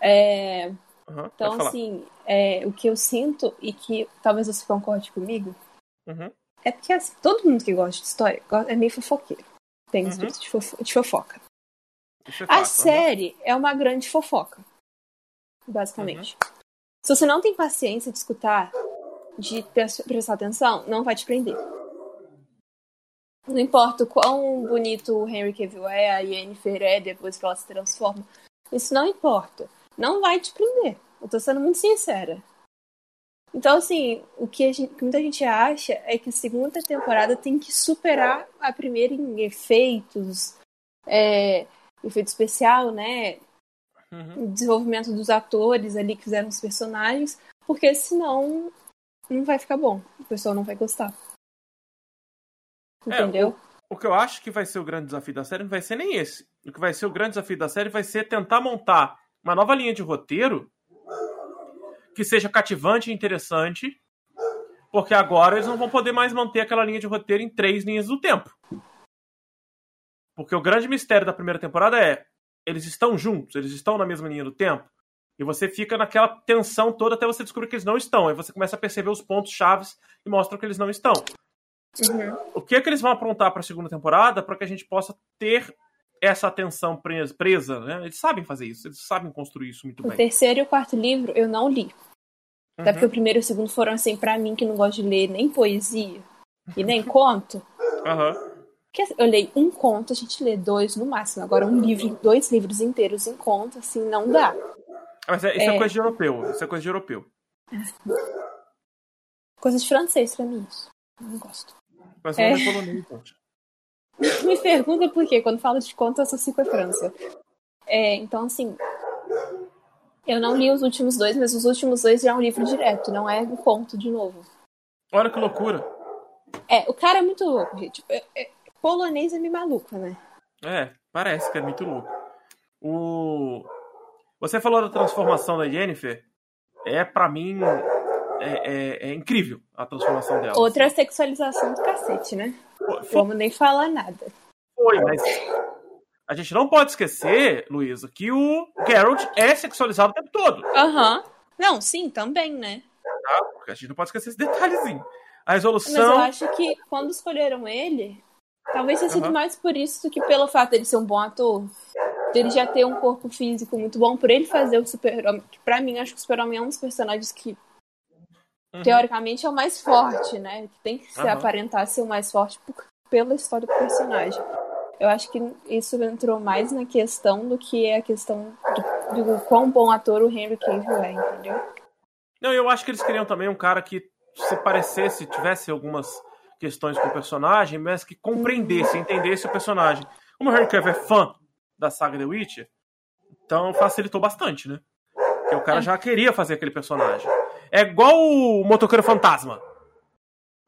É, Uhum, então, assim, é, o que eu sinto, e que talvez você concorde comigo, Uhum. é porque assim, todo mundo que gosta de história é meio fofoqueiro. Tem Uhum. espírito de, fofo- de fofoca. É A fato, série é uma grande fofoca, basicamente. Se você não tem paciência de escutar, de pres- prestar atenção, não vai te prender. Não importa o quão bonito o Henry Cavill é, a Yennefer é, depois que ela se transforma. Isso não importa. Não vai te prender. Eu tô sendo muito sincera. Então, assim, o que, a gente- que muita gente acha é que a segunda temporada tem que superar a primeira em efeitos, é, efeito especial, né? Uhum. o desenvolvimento dos atores ali que fizeram os personagens, porque senão não vai ficar bom. O pessoal não vai gostar. É, Entendeu? O que eu acho que vai ser o grande desafio da série não vai ser nem esse. O que vai ser o grande desafio da série vai ser tentar montar uma nova linha de roteiro que seja cativante e interessante, porque agora eles não vão poder mais manter aquela linha de roteiro em três linhas do tempo. Porque o grande mistério da primeira temporada é eles estão juntos, eles estão na mesma linha do tempo. E você fica naquela tensão toda até você descobrir que eles não estão. Aí você começa a perceber os pontos chaves e mostram que eles não estão. Uhum. O que é que eles vão aprontar para a segunda temporada para que a gente possa ter essa atenção presa, presa, né? Eles sabem fazer isso, eles sabem construir isso muito O bem. terceiro e o quarto livro eu não li. Até Uhum. porque o primeiro e o segundo foram assim, pra mim, que não gosto de ler nem poesia e nem conto. Aham. Que assim, eu leio um conto, a gente lê dois no máximo. Agora, um livro, dois livros inteiros em conto, assim, não dá. Mas é- isso é. É. coisa de europeu. Isso é coisa de europeu. Coisa de francês pra mim, isso. Eu não gosto. Mas É. não é polonês, gente. Me pergunta por quê. Quando falo de conto, eu associo com a França. É, então, assim. Eu não li os últimos dois, mas os últimos dois já é um livro direto, não é um conto de novo. Olha que loucura. É, o cara é muito louco, gente. É- é- polonês é meio maluco, né? É, parece que é muito louco. O... Você falou da transformação da Jennifer. É, pra mim, é, é- é incrível a transformação dela. Outra sexualização do cacete, né? Vamos nem falar nada. foi, mas a gente não pode esquecer, Luísa, que o Geralt é sexualizado o tempo todo. Aham. Não, sim, também, né? Tá? Porque a gente não pode esquecer esse detalhezinho. A Mas eu resolução. acho que quando escolheram ele, talvez tenha sido Aham. mais por isso do que pelo fato dele ser um bom ator. Dele já ter um corpo físico muito bom, por ele fazer o super-homem. Pra mim, acho que o super-homem é um dos personagens que, Uhum. teoricamente, é o mais forte, né? Tem que se Aham. aparentar ser o mais forte por- pela história do personagem. Eu acho que isso entrou mais na questão do que a questão do, do quão bom ator o Henry Cavill é, entendeu? Não, eu acho que eles queriam também um cara que se parecesse, tivesse algumas questões com o personagem, mas que compreendesse, entendesse o personagem. Como o Henry Cavill é fã da saga The Witcher, então facilitou bastante, né? Porque o cara É. já queria fazer aquele personagem. É igual o Motoqueiro Fantasma.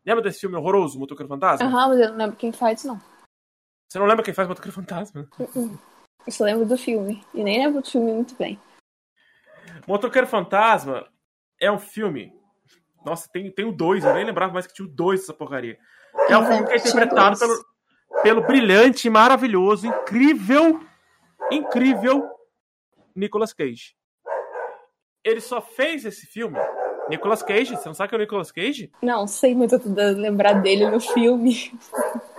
Lembra desse filme horroroso, Motoqueiro Fantasma? Aham, mas eu não lembro quem faz, não. Você não lembra quem faz Motoqueiro Fantasma? Eu só lembro do filme. E nem lembro do filme muito bem. Motoqueiro Fantasma é um filme. Nossa, tem, tem o dois, eu nem lembrava mais que tinha o dois dessa porcaria. É um filme que é interpretado pelo, pelo brilhante, maravilhoso, incrível, incrível Nicolas Cage. Ele só fez esse filme. Nicolas Cage, você não sabe quem é o Nicolas Cage? Não, sei muito tentando lembrar dele no filme.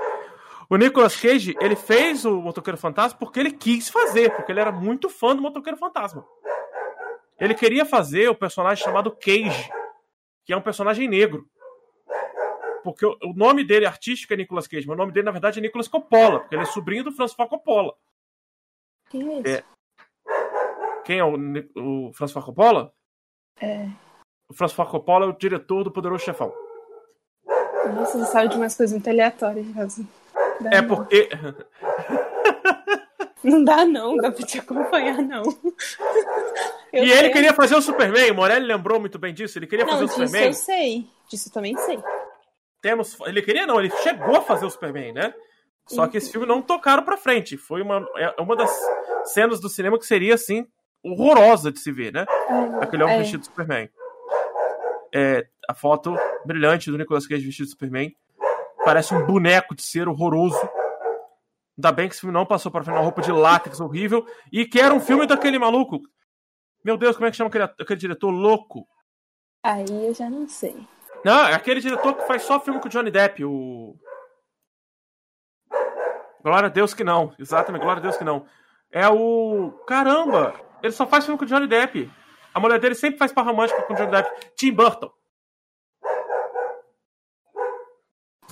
O Nicolas Cage, ele fez o Motoqueiro Fantasma porque ele quis fazer, porque ele era muito fã do Motoqueiro Fantasma. Ele queria fazer o personagem chamado Cage, que é um personagem negro. Porque o nome dele artístico é Nicolas Cage, mas o nome dele, na verdade, é Nicolas Coppola, porque ele é sobrinho do François Coppola. Quem é esse? É. Quem é o, o François Coppola? É. O François Coppola é o diretor do Poderoso Chefão. Nossa, você sabe de umas coisas muito aleatórias. Dá É não. porque. Não dá não, dá pra te acompanhar, não. Eu e ele sei- queria fazer o Superman, o Morelli lembrou muito bem disso, ele queria Não, fazer o disso Superman. eu sei. Disso eu também sei. temos. Ele queria não, ele chegou a fazer o Superman, né? Só que esse filme não tocaram pra frente. Foi uma, é uma das cenas do cinema que seria, assim, horrorosa de se ver, né? Aquele homem É. vestido de Superman. É, a foto brilhante do Nicolas Cage vestido de Superman. Parece um boneco de ser horroroso. Ainda bem que esse filme não passou pra frente uma roupa de látex horrível. E que era um filme daquele maluco. Meu Deus, como é que chama aquele, aquele diretor louco? Aí eu já não sei. Não, é aquele diretor que faz só filme com o Johnny Depp, o. Glória a Deus que não. Exatamente, glória a Deus que não. É o. Caramba! Ele só faz filme com o Johnny Depp. A mulher dele sempre faz par romântica com o Johnny Depp. Tim Burton.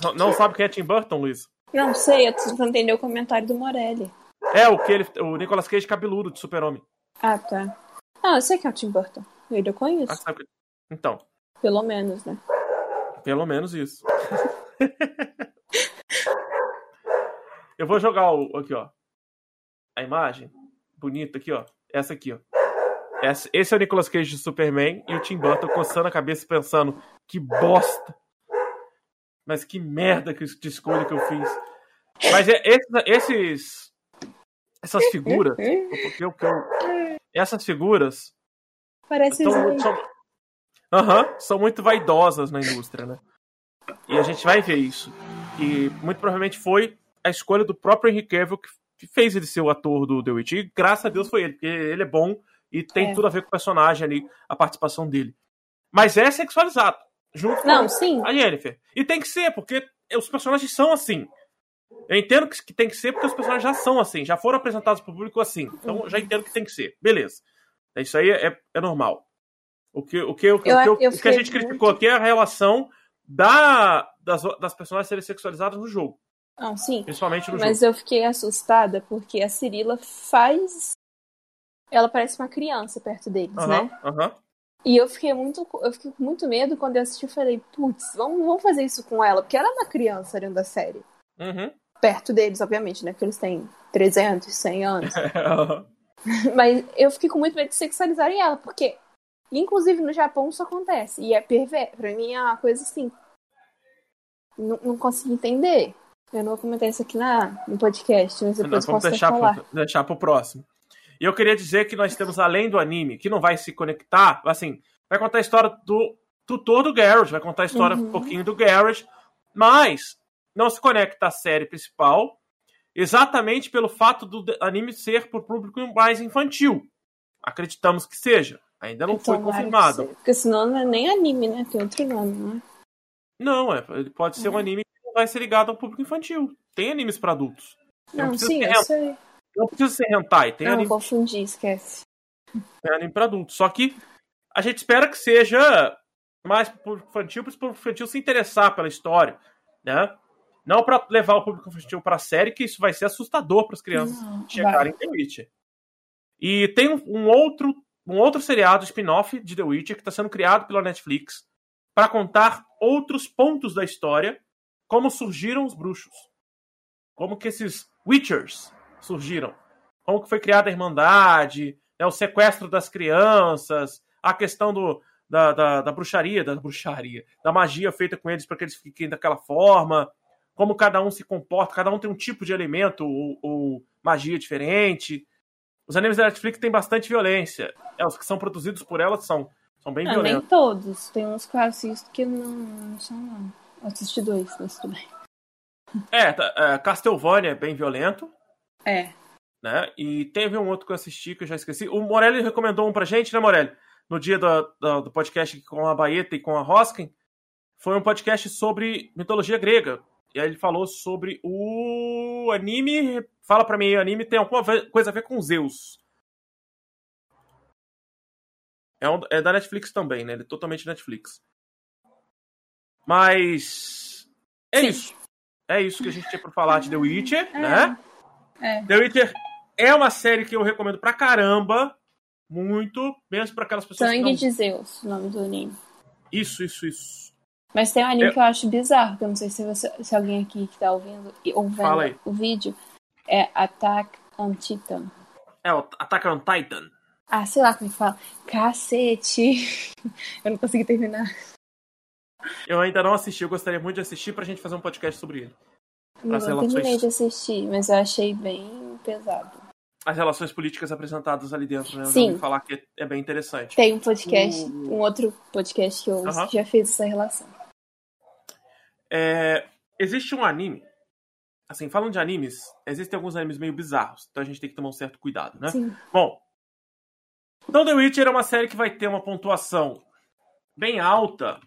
Não, não sabe quem é Tim Burton, Luiz? Não sei, eu tentando entender o comentário do Morelli. É o que ele. O Nicolas Cage cabeludo de super-homem. Ah, tá. Ah, eu sei que é o Tim Burton. Ele eu conheço. Ah, sabe que- Então, Pelo menos, né? Pelo menos isso. Eu vou jogar o aqui, ó. A imagem bonita aqui, ó. Essa aqui, ó. Esse é o Nicolas Cage de Superman e o Tim Burton coçando a cabeça pensando que bosta. Mas que merda que de escolha que eu fiz. Mas é, esses, essas figuras, que eu- essas figuras Parece então, Snape. são- Aham, são muito vaidosas na indústria, né? E a gente vai ver isso. E muito provavelmente foi a escolha do próprio Henry Cavill que fez ele ser o ator do The Witch. E graças a Deus foi ele, porque ele é bom e tem É. tudo a ver com o personagem ali, a participação dele. Mas é sexualizado. Junto Não, com sim. a Yennefer. E tem que ser, porque os personagens são assim. Eu entendo que, tem que ser porque os personagens já são assim, já foram apresentados para o público assim. Então Uhum. já entendo que tem que ser. Beleza. Isso aí é, é normal. O que, o que, o que, Eu- o que, eu o que a gente criticou aqui é a relação da, das, das personagens serem sexualizadas no jogo. Não, sim. Principalmente no Mas jogo. eu fiquei assustada porque a Cirila faz. Ela parece uma criança perto deles, né? aham. E eu fiquei muito. Eu fiquei com muito medo quando eu assisti. Eu falei, putz, vamos, vamos fazer isso com ela. Porque ela é uma criança dentro da série. Uhum. Perto deles, obviamente, né? Porque eles têm 300, 100 anos. Mas eu fiquei com muito medo de sexualizarem ela, porque, inclusive no Japão, isso acontece. E é perverso. Pra mim é uma coisa assim. Não, não consegui entender. Eu não vou comentar isso aqui na, no podcast, mas depois Nós vamos deixar pro, deixar pro próximo. E eu queria dizer que nós temos, além do anime, que não vai se conectar, assim, vai contar a história do tutor do Garrett, vai contar a história Uhum. um pouquinho do Garrett, mas não se conecta à série principal, exatamente pelo fato do anime ser pro público mais infantil. Acreditamos que seja. Ainda não foi Tomara que confirmado. Porque senão não é nem anime, né? Tem outro nome, né? Não, é, ele pode Uhum. ser um anime que não vai ser ligado ao público infantil. Tem animes para adultos. Não, precisa sim, ser eu hentai. sei. Não precisa ser hentai, tem Não, anime confundi, esquece. é anime para adultos. Só que a gente espera que seja mais pro público infantil, para o público infantil se interessar pela história, né? Não para levar o público infantil para a série, que isso vai ser assustador para as crianças Não, chegarem em The Witcher. E tem um, um outro um outro seriado spin-off de The Witcher que está sendo criado pela Netflix para contar outros pontos da história, como surgiram os bruxos, como que esses Witchers surgiram, como que foi criada a Irmandade, né, o sequestro das crianças, a questão do, da, da, da bruxaria, da bruxaria, da magia feita com eles para que eles fiquem daquela forma, como cada um se comporta, cada um tem um tipo de elemento ou, ou magia diferente. Os animes da Netflix têm bastante violência. É, os que são produzidos por ela são, são bem Não, violentos. nem todos. Tem uns que eu assisto que não, não são, não. Assisti dois, mas tudo bem. É, tá, é, Castlevania é bem violento, É. né? E teve um outro que eu assisti que eu já esqueci. O Morelli recomendou um pra gente, né, Morelli? No dia do, do, do podcast com a Baeta e com a Hoskin. Foi um podcast sobre mitologia grega. E aí ele falou sobre o anime. Fala pra mim, o anime tem alguma coisa a ver com Zeus. É, um- é da Netflix também, né? Ele é totalmente Netflix. Mas. É Sim. isso. É isso que a gente tinha pra falar de The Witcher, É. né? É. The Witcher é uma série que eu recomendo pra caramba. Muito. Mesmo pra aquelas pessoas que Sangue não... de Zeus, o nome do anime. Isso, isso, isso. Mas tem um anime Eu- que eu acho bizarro, que eu não sei se, você- se alguém aqui que tá ouvindo e- ou Fala aí. vendo o vídeo. É Attack on Titan. É o Attack on Titan. Ah, sei lá como é que fala. Cacete! eu não consegui terminar. Eu ainda não assisti, eu gostaria muito de assistir pra gente fazer um podcast sobre ele. Não, As eu relações- terminei de assistir, mas eu achei bem pesado. As relações políticas apresentadas ali dentro, né? Eu Sim. falar que é- bem interessante. Tem um podcast, O- um outro podcast que eu que já fez essa relação. É, existe um anime. Assim, falando de animes, existem alguns animes meio bizarros, então a gente tem que tomar um certo cuidado, né? Sim. Bom, então The Witcher é uma série que vai ter uma pontuação bem alta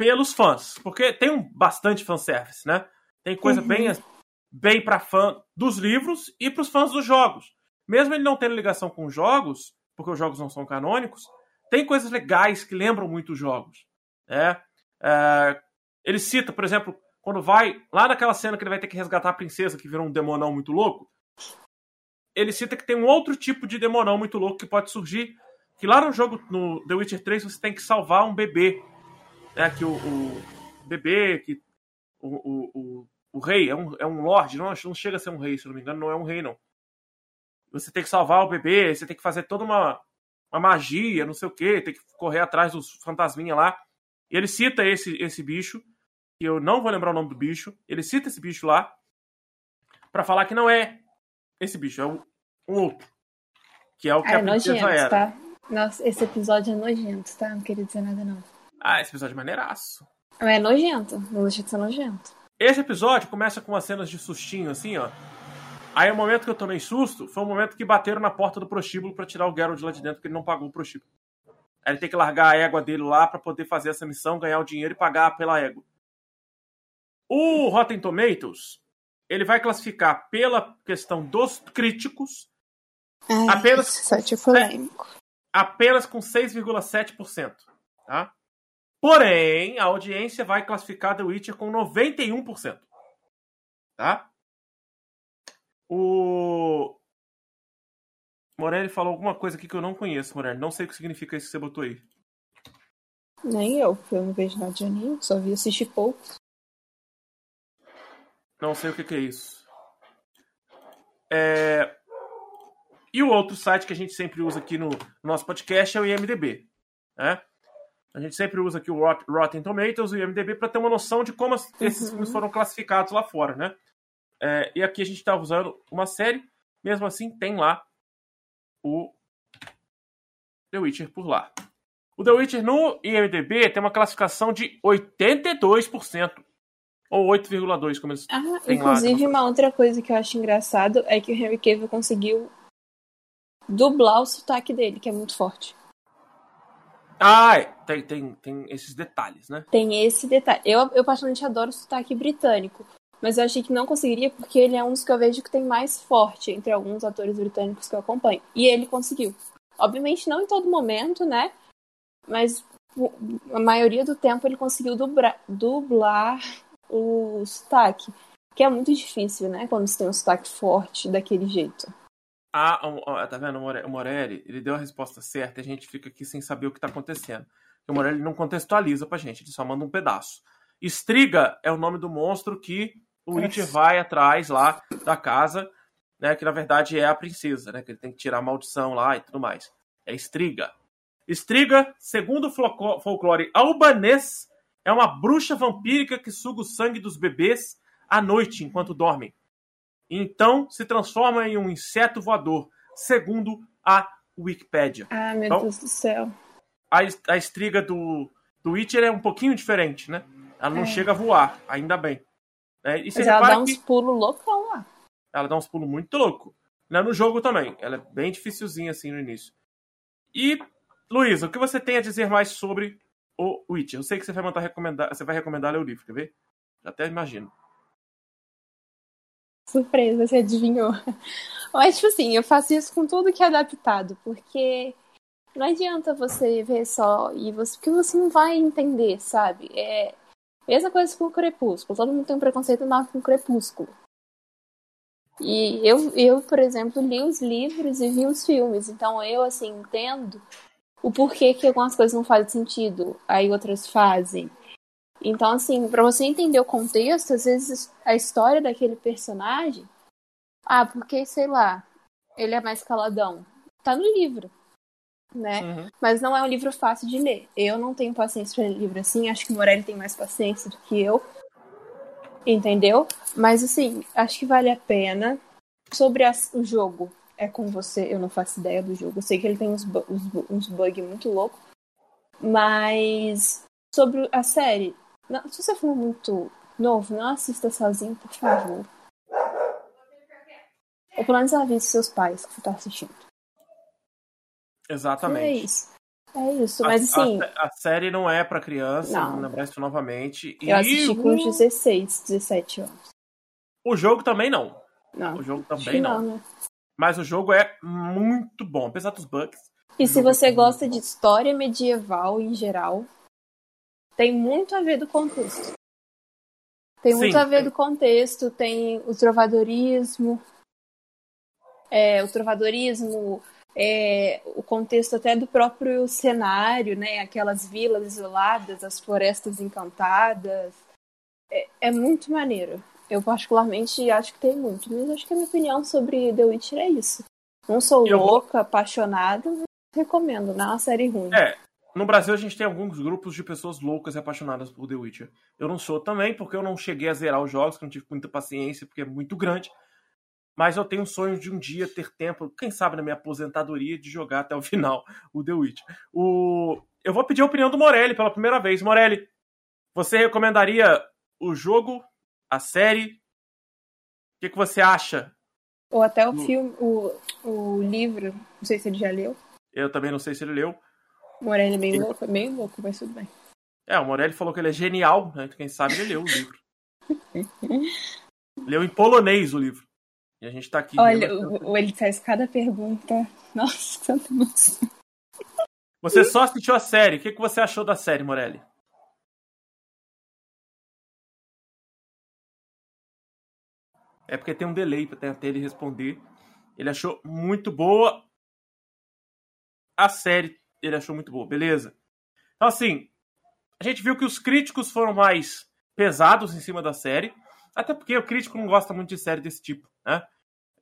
pelos fãs, porque tem um bastante fanservice, né? Tem coisa Uhum. bem, bem para fã dos livros e para os fãs dos jogos. Mesmo ele não tendo ligação com os jogos, porque os jogos não são canônicos, tem coisas legais que lembram muito os jogos, né? É, ele cita, por exemplo, quando vai lá naquela cena que ele vai ter que resgatar a princesa que virou um demonão muito louco, ele cita que tem um outro tipo de demonão muito louco que pode surgir. Que lá no jogo, no The Witcher 3, você tem que salvar um bebê. Né? Que o, o bebê, que o, o, o, o rei é um, é um lord, não, não chega a ser um rei, se não me engano, não é um rei, não. Você tem que salvar o bebê, você tem que fazer toda uma, uma magia, não sei o que, tem que correr atrás dos fantasminha lá. E ele cita esse, esse bicho, que eu não vou lembrar o nome do bicho, ele cita esse bicho lá, para falar que não é esse bicho, é um, um outro. Que é o que Ah, é a princesa nojento, era. tá? Nossa, esse episódio é nojento, tá? Não queria dizer nada, não. Ah, esse episódio é maneiraço. Mas é nojento, não deixa de ser nojento. Esse episódio começa com umas cenas de sustinho, assim, ó. Aí o momento que eu tomei susto foi o momento que bateram na porta do prostíbulo pra tirar o Geralt lá de dentro, porque ele não pagou o prostíbulo. Aí ele tem que largar a égua dele lá pra poder fazer essa missão, ganhar o dinheiro e pagar pela égua. O Rotten Tomatoes, ele vai classificar pela questão dos críticos Ai, Apenas- é polêmico. apenas com 6,7%, tá? Porém, a audiência vai classificar The Witcher com 91%, tá? O Morelli falou alguma coisa aqui que eu não conheço, Morelli. Não sei o que significa isso que você botou aí. Nem eu, eu não vejo nada de anime, só vi assistir pouco. Não sei o que, que é isso. É, E o outro site que a gente sempre usa aqui no nosso podcast é o IMDB. Né? A gente sempre usa aqui o Rot- Rotten Tomatoes e o IMDB para ter uma noção de como as- esses Uhum. filmes foram classificados lá fora. Né? É, e aqui a gente está usando uma série, mesmo assim tem lá o The Witcher por lá. O The Witcher no IMDB tem uma classificação de 82%. Ou 8,2, como eles Ah, lá, inclusive, tem uma outra coisa que eu acho engraçado é que o Henry Cavill conseguiu dublar o sotaque dele, que é muito forte. Ah, é. tem, tem, tem esses detalhes, né? Tem esse detalhe. Eu, eu particularmente adoro o sotaque britânico, mas eu achei que não conseguiria porque ele é um dos que eu vejo que tem mais forte entre alguns atores britânicos que eu acompanho. E ele conseguiu. Obviamente não em todo momento, né? Mas a maioria do tempo ele conseguiu dubra- dublar o sotaque. Que é muito difícil, né? Quando você tem um sotaque forte daquele jeito. Ah, tá vendo? O More- o Morelli, ele deu a resposta certa e a gente fica aqui sem saber o que tá acontecendo. O Morelli não contextualiza pra gente, ele só manda um pedaço. Striga é o nome do monstro que o Witcher vai atrás lá da casa, né? Que na verdade é a princesa, né? Que ele tem que tirar a maldição lá e tudo mais. É Striga. Striga, segundo o folclore albanês, é uma bruxa vampírica que suga o sangue dos bebês à noite enquanto dormem. Então se transforma em um inseto voador, segundo a Wikipédia. Ah, meu Então- Deus do céu. A, a estriga do, do Witcher é um pouquinho diferente, né? Ela não É. chega a voar, ainda bem. É, e Mas ela dá uns pulos loucão lá. ela dá uns pulos muito loucos. Né? No jogo também. Ela é bem dificilzinha assim no início. E, Luísa, o que você tem a dizer mais sobre o Witcher? Eu sei que você vai mandar recomendar. Você vai recomendar ler o livro, quer ver? Já até imagino. Surpresa, você adivinhou. Mas, tipo assim, eu faço isso com tudo que é adaptado, porque não adianta você ver só e você. Porque você não vai entender, sabe? É. Mesma coisa com o Crepúsculo. Todo mundo tem um preconceito enorme com o Crepúsculo. E eu, eu, por exemplo, li os livros e vi os filmes. Então eu, assim, entendo o porquê que algumas coisas não fazem sentido, aí outras fazem. Então, assim, pra você entender o contexto, às vezes a história daquele personagem. Ah, porque, sei lá, ele é mais caladão. Tá no livro, né? Uhum. Mas não é um livro fácil de ler. Eu não tenho paciência para ler livro assim. Acho que o Morelli tem mais paciência do que eu. Entendeu? Mas, assim, acho que vale a pena. Sobre as- o jogo, é com você. Eu não faço ideia do jogo. Eu sei que ele tem uns, bu- uns, bu- uns bugs muito loucos. Mas, sobre a série, não- se você for muito novo, não assista sozinho, por favor. Ou pelo menos avise seus pais que você tá assistindo. É Exatamente. isso. É isso. A- Mas a, assim, sé- a série não é pra criança, Não. lembrar isso novamente. eu assisti com o, uns 16, 17 anos. o jogo também não. Não. O jogo também não. não, né? Mas o jogo é muito bom, apesar dos bugs. E se você gosta de história medieval em geral, tem muito a ver do contexto. Tem muito Sim, a ver tem. do contexto, tem o trovadorismo, é, o trovadorismo, é, o contexto até do próprio cenário, né? Aquelas vilas isoladas, as florestas encantadas. É, é muito maneiro. Eu particularmente acho que tem muito, mas acho que a minha opinião sobre The Witcher é isso. Não sou Eu vou- louca, apaixonada, mas recomendo, não é uma série ruim. É, no Brasil a gente tem alguns grupos de pessoas loucas e apaixonadas por The Witcher. Eu não sou também, porque eu não cheguei a zerar os jogos, que não tive muita paciência, porque é muito grande. mas eu tenho um sonho de um dia ter tempo, quem sabe na minha aposentadoria, de jogar até o final o The Witch. O... Eu vou pedir a opinião do Morelli pela primeira vez. Morelli, você recomendaria o jogo, a série? O que, que você acha? Ou até o filme, o, o livro, não sei se ele já leu. Eu também não sei se ele leu. O Morelli é meio louco, é meio louco, mas tudo bem. É, o Morelli falou que ele é genial, né? Quem sabe ele leu o livro. leu em polonês o livro. E a gente tá aqui. Olha, o, o, ele faz cada pergunta. Nossa, santa moça. Você só assistiu a série. O que, que você achou da série, Morelli? É porque tem um delay até ele responder. Ele achou muito boa. A série ele achou muito boa, beleza. Então, assim, a gente viu que os críticos foram mais pesados em cima da série. Até porque o crítico não gosta muito de série desse tipo, né?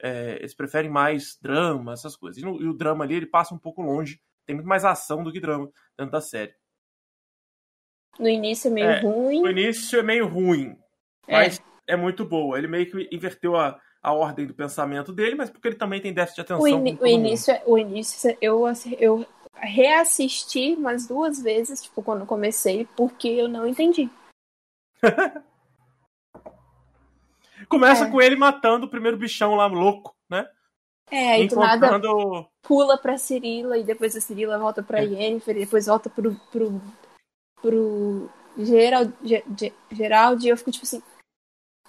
É, eles preferem mais drama, essas coisas. E, no, e, o drama ali, ele passa um pouco longe. Tem muito mais ação do que drama dentro da série. No início é meio é, ruim. No início é meio ruim. Mas é, é muito boa. Ele meio que inverteu a, a ordem do pensamento dele, mas porque ele também tem déficit de atenção. O, in, o início, é, o início eu, eu reassisti umas duas vezes, tipo, quando comecei, porque eu não entendi. Começa é. com ele matando o primeiro bichão lá, louco, né? É, do nada pula pra Cirila e depois a Cirila volta pra é. Yennefer e depois volta pro, pro, pro Gerald, Gerald e eu fico tipo assim,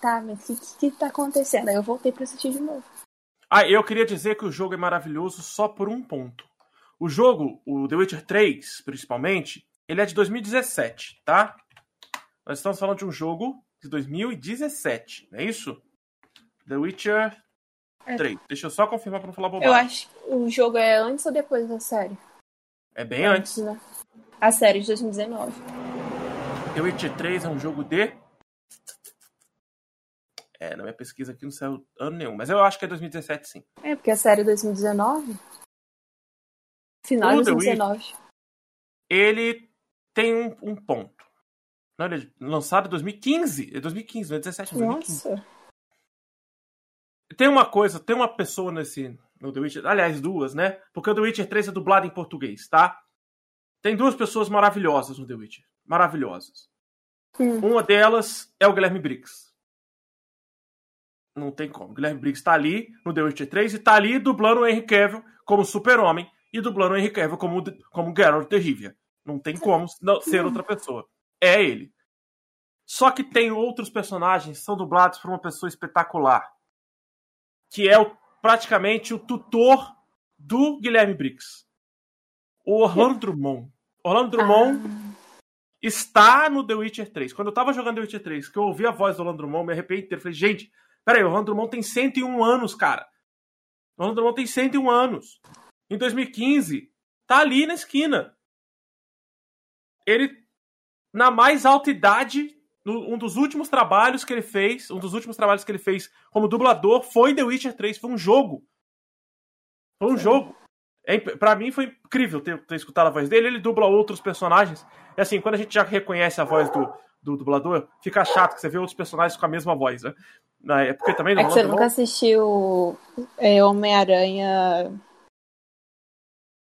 tá, mas o que, que tá acontecendo? Aí eu voltei pra assistir de novo. Ah, eu queria dizer que o jogo é maravilhoso só por um ponto. O jogo, o The Witcher 3, principalmente, ele é de 2017, tá? Nós estamos falando de um jogo de 2017, não é isso? The Witcher é. 3. Deixa eu só confirmar pra não falar bobagem. Eu acho que o jogo é antes ou depois da série? É bem antes. antes. Né? A série de 2019. The Witcher 3 é um jogo de. É, na minha pesquisa aqui não saiu ano nenhum, mas eu acho que é 2017 sim. É, porque a série é 2019. Final de 2019. Ele tem um, um ponto. Não, ele é lançado em 2015. É 2015, não é 17, 2015. Nossa. Tem uma coisa, tem uma pessoa nesse. No The Witcher. Aliás, duas, né? Porque o The Witcher 3 é dublado em português, tá? Tem duas pessoas maravilhosas no The Witcher. Maravilhosas. Hum. Uma delas é o Guilherme Briggs. Não tem como. O Guilherme Briggs tá ali no The Witcher 3 e tá ali dublando o Henry Cavill como super-homem e dublando o Henry Cavill como, como Geralt de Rivia. Não tem como não, ser outra pessoa. É ele. Só que tem outros personagens que são dublados por uma pessoa espetacular. Que é o, praticamente o tutor do Guilherme Briggs. O Orlando Drummond. Orlando Drummond ah. está no The Witcher 3. Quando eu tava jogando The Witcher 3, que eu ouvi a voz do Orlando Drummond, me arrependi inteiro. Falei, gente, peraí, o Orlando Drummond tem 101 anos, cara. O Orlando Drummond tem 101 anos. Em 2015, tá ali na esquina. Ele, na mais alta idade, um dos últimos trabalhos que ele fez, um dos últimos trabalhos que ele fez como dublador foi The Witcher 3, foi um jogo. Foi um Sim. jogo. É, para mim foi incrível ter, ter, escutado a voz dele. Ele dubla outros personagens. E assim, quando a gente já reconhece a voz do, do dublador, fica chato que você vê outros personagens com a mesma voz, né? É porque também não. É que você nunca assistiu é, Homem-Aranha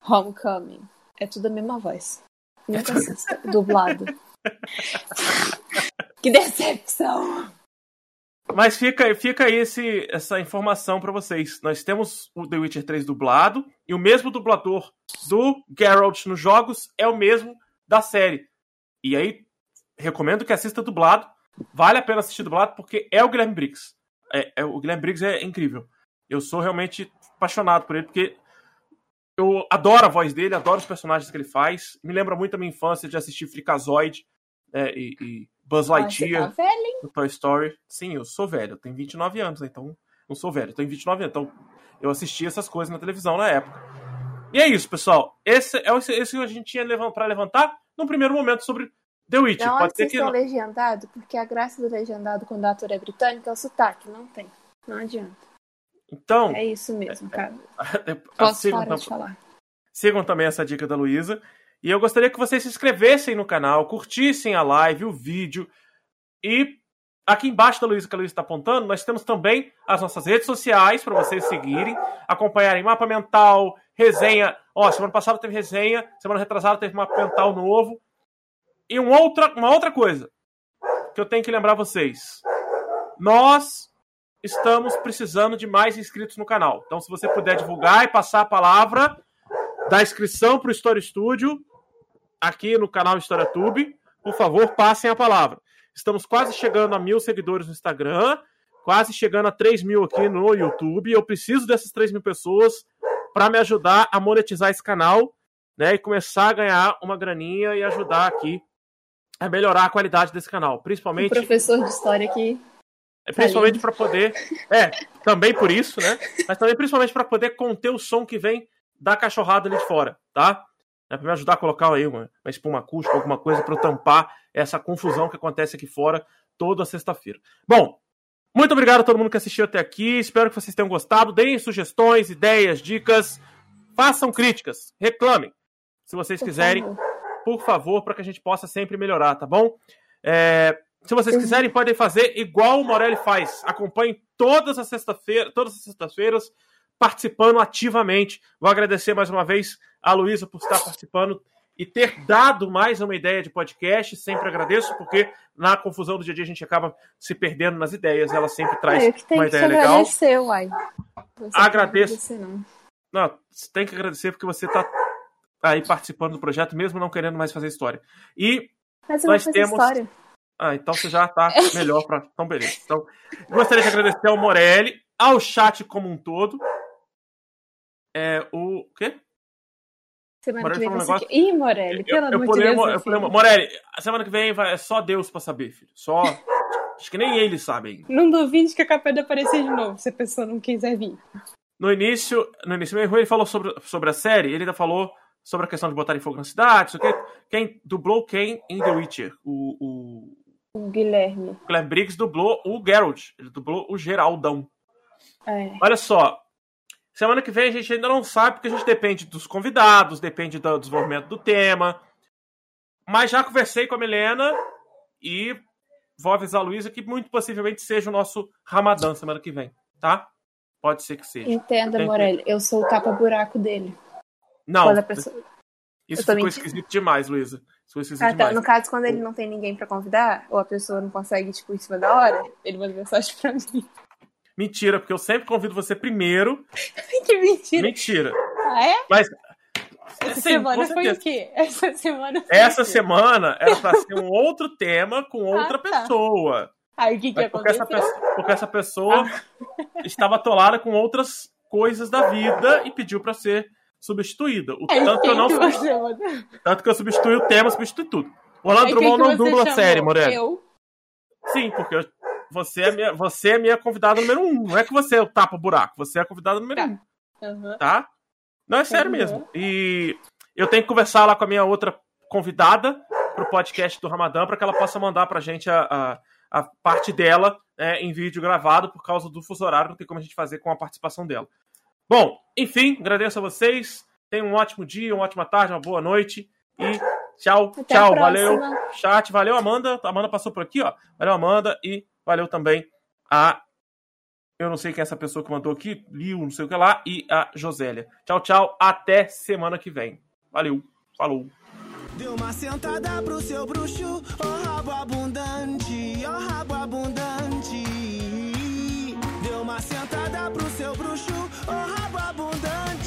Homecoming. É tudo a mesma voz. Nunca assisti, dublado. que decepção! Mas fica, fica aí esse, essa informação para vocês. Nós temos o The Witcher 3 dublado, e o mesmo dublador do Geralt nos jogos é o mesmo da série. E aí, recomendo que assista dublado. Vale a pena assistir dublado, porque é o Guilherme Briggs. É, é, o Guilherme Briggs é incrível. Eu sou realmente apaixonado por ele, porque eu adoro a voz dele, adoro os personagens que ele faz. Me lembra muito a minha infância de assistir Freakazoid é, e, e Buzz Lightyear tá velho, do Toy Story. Sim, eu sou velho, eu tenho 29 anos, então não sou velho, eu tenho 29 anos, então eu assisti essas coisas na televisão na época. E é isso, pessoal. Esse é esse que a gente tinha para levantar no primeiro momento sobre The Witcher. Não, Pode ser que não. legendado, porque a graça do legendado quando o ator é britânico é o sotaque, não tem. Não adianta. Então. É isso mesmo, cara. Posso sigam, parar de falar. Sigam também essa dica da Luísa. E eu gostaria que vocês se inscrevessem no canal, curtissem a live, o vídeo e aqui embaixo da Luísa, que a Luísa está apontando, nós temos também as nossas redes sociais para vocês seguirem, acompanharem mapa mental, resenha. Ó, semana passada teve resenha, semana retrasada teve mapa mental novo. E um outra, uma outra coisa que eu tenho que lembrar vocês. Nós estamos precisando de mais inscritos no canal. Então, se você puder divulgar e passar a palavra da inscrição para o Story Studio aqui no canal História Tube, por favor, passem a palavra. Estamos quase chegando a mil seguidores no Instagram, quase chegando a 3 mil aqui no YouTube. Eu preciso dessas 3 mil pessoas para me ajudar a monetizar esse canal né, e começar a ganhar uma graninha e ajudar aqui a melhorar a qualidade desse canal. Principalmente. O professor de história aqui. É, principalmente para poder. É, também por isso, né? Mas também principalmente para poder conter o som que vem da cachorrada ali de fora, tá? É para me ajudar a colocar aí uma, uma espuma acústica, alguma coisa para tampar essa confusão que acontece aqui fora toda sexta-feira. Bom, muito obrigado a todo mundo que assistiu até aqui. Espero que vocês tenham gostado. Deem sugestões, ideias, dicas. Façam críticas. Reclamem. Se vocês por quiserem, favor. por favor, para que a gente possa sempre melhorar, tá bom? É, se vocês quiserem, podem fazer igual o Morelli faz. Acompanhem todas as sexta-feiras, todas as sextas-feiras, participando ativamente. Vou agradecer mais uma vez a Luísa por estar participando e ter dado mais uma ideia de podcast. Sempre agradeço, porque na confusão do dia a dia a gente acaba se perdendo nas ideias. Ela sempre traz é, uma ideia legal. Agradecer, uai. Você Agradeço. Não, você tem que agradecer porque você está aí participando do projeto, mesmo não querendo mais fazer história. E nós temos. História. Ah, então você já está melhor para. Então, beleza. Então, gostaria de agradecer ao Morelli, ao chat como um todo. É, o. quê? Semana Morelli que vem você... Um Ih, Morelli, pelo amor de Deus. Eu, Morelli, a semana que vem vai, é só Deus pra saber, filho. Só. Acho que nem eles sabem. Não duvide que é capaz de aparecer de novo, se a pessoa não quiser vir. No início, no início ele falou sobre, sobre a série, ele ainda falou sobre a questão de botar fogo na cidade, isso Quem dublou quem em The Witcher? O, o... o Guilherme. O Guilherme Briggs dublou o Geralt. Ele dublou o Geraldão. É. Olha só, Semana que vem a gente ainda não sabe, porque a gente depende dos convidados, depende do desenvolvimento do tema. Mas já conversei com a Milena e vou avisar a Luísa que muito possivelmente seja o nosso Ramadã semana que vem, tá? Pode ser que seja. Entenda, Morelli, eu sou o capa-buraco dele. Não. Pessoa... Isso ficou mentindo. esquisito demais, Luísa. Ah, tá. No caso, quando ele não tem ninguém para convidar, ou a pessoa não consegue, tipo, em cima da hora, ele manda mensagem pra mim. Mentira, porque eu sempre convido você primeiro. que mentira. Mentira. Ah, é? Mas. Essa sim, semana foi o quê? Essa semana foi Essa semana era pra ser um outro tema com outra ah, tá. pessoa. Aí o que, que porque aconteceu? Essa, porque essa pessoa ah. estava atolada com outras coisas da vida e pediu para ser substituída. O tanto que eu não Tanto que eu substituí o tema, substitui tudo. O Orlando Drummond não dubla a série, Moreno. Eu? Sim, porque eu você é minha, você é minha convidada número um. Não é que você é o tapa-buraco, você é a convidada número tá. um. Uhum. Tá? Não, é sério uhum. mesmo. E eu tenho que conversar lá com a minha outra convidada pro podcast do Ramadã para que ela possa mandar pra gente a, a, a parte dela né, em vídeo gravado por causa do fuso horário, não tem como a gente fazer com a participação dela. Bom, enfim, agradeço a vocês. Tenham um ótimo dia, uma ótima tarde, uma boa noite. E tchau, Até tchau, valeu. Chat, valeu, Amanda. A Amanda passou por aqui, ó. Valeu, Amanda. E Valeu também a. Eu não sei quem é essa pessoa que mandou aqui, Liu, não sei o que lá, e a Josélia. Tchau, tchau. Até semana que vem. Valeu. Falou. Deu uma sentada pro seu bruxo, oh rabo abundante, oh Sentada pro seu bruxo, ou rabo abundante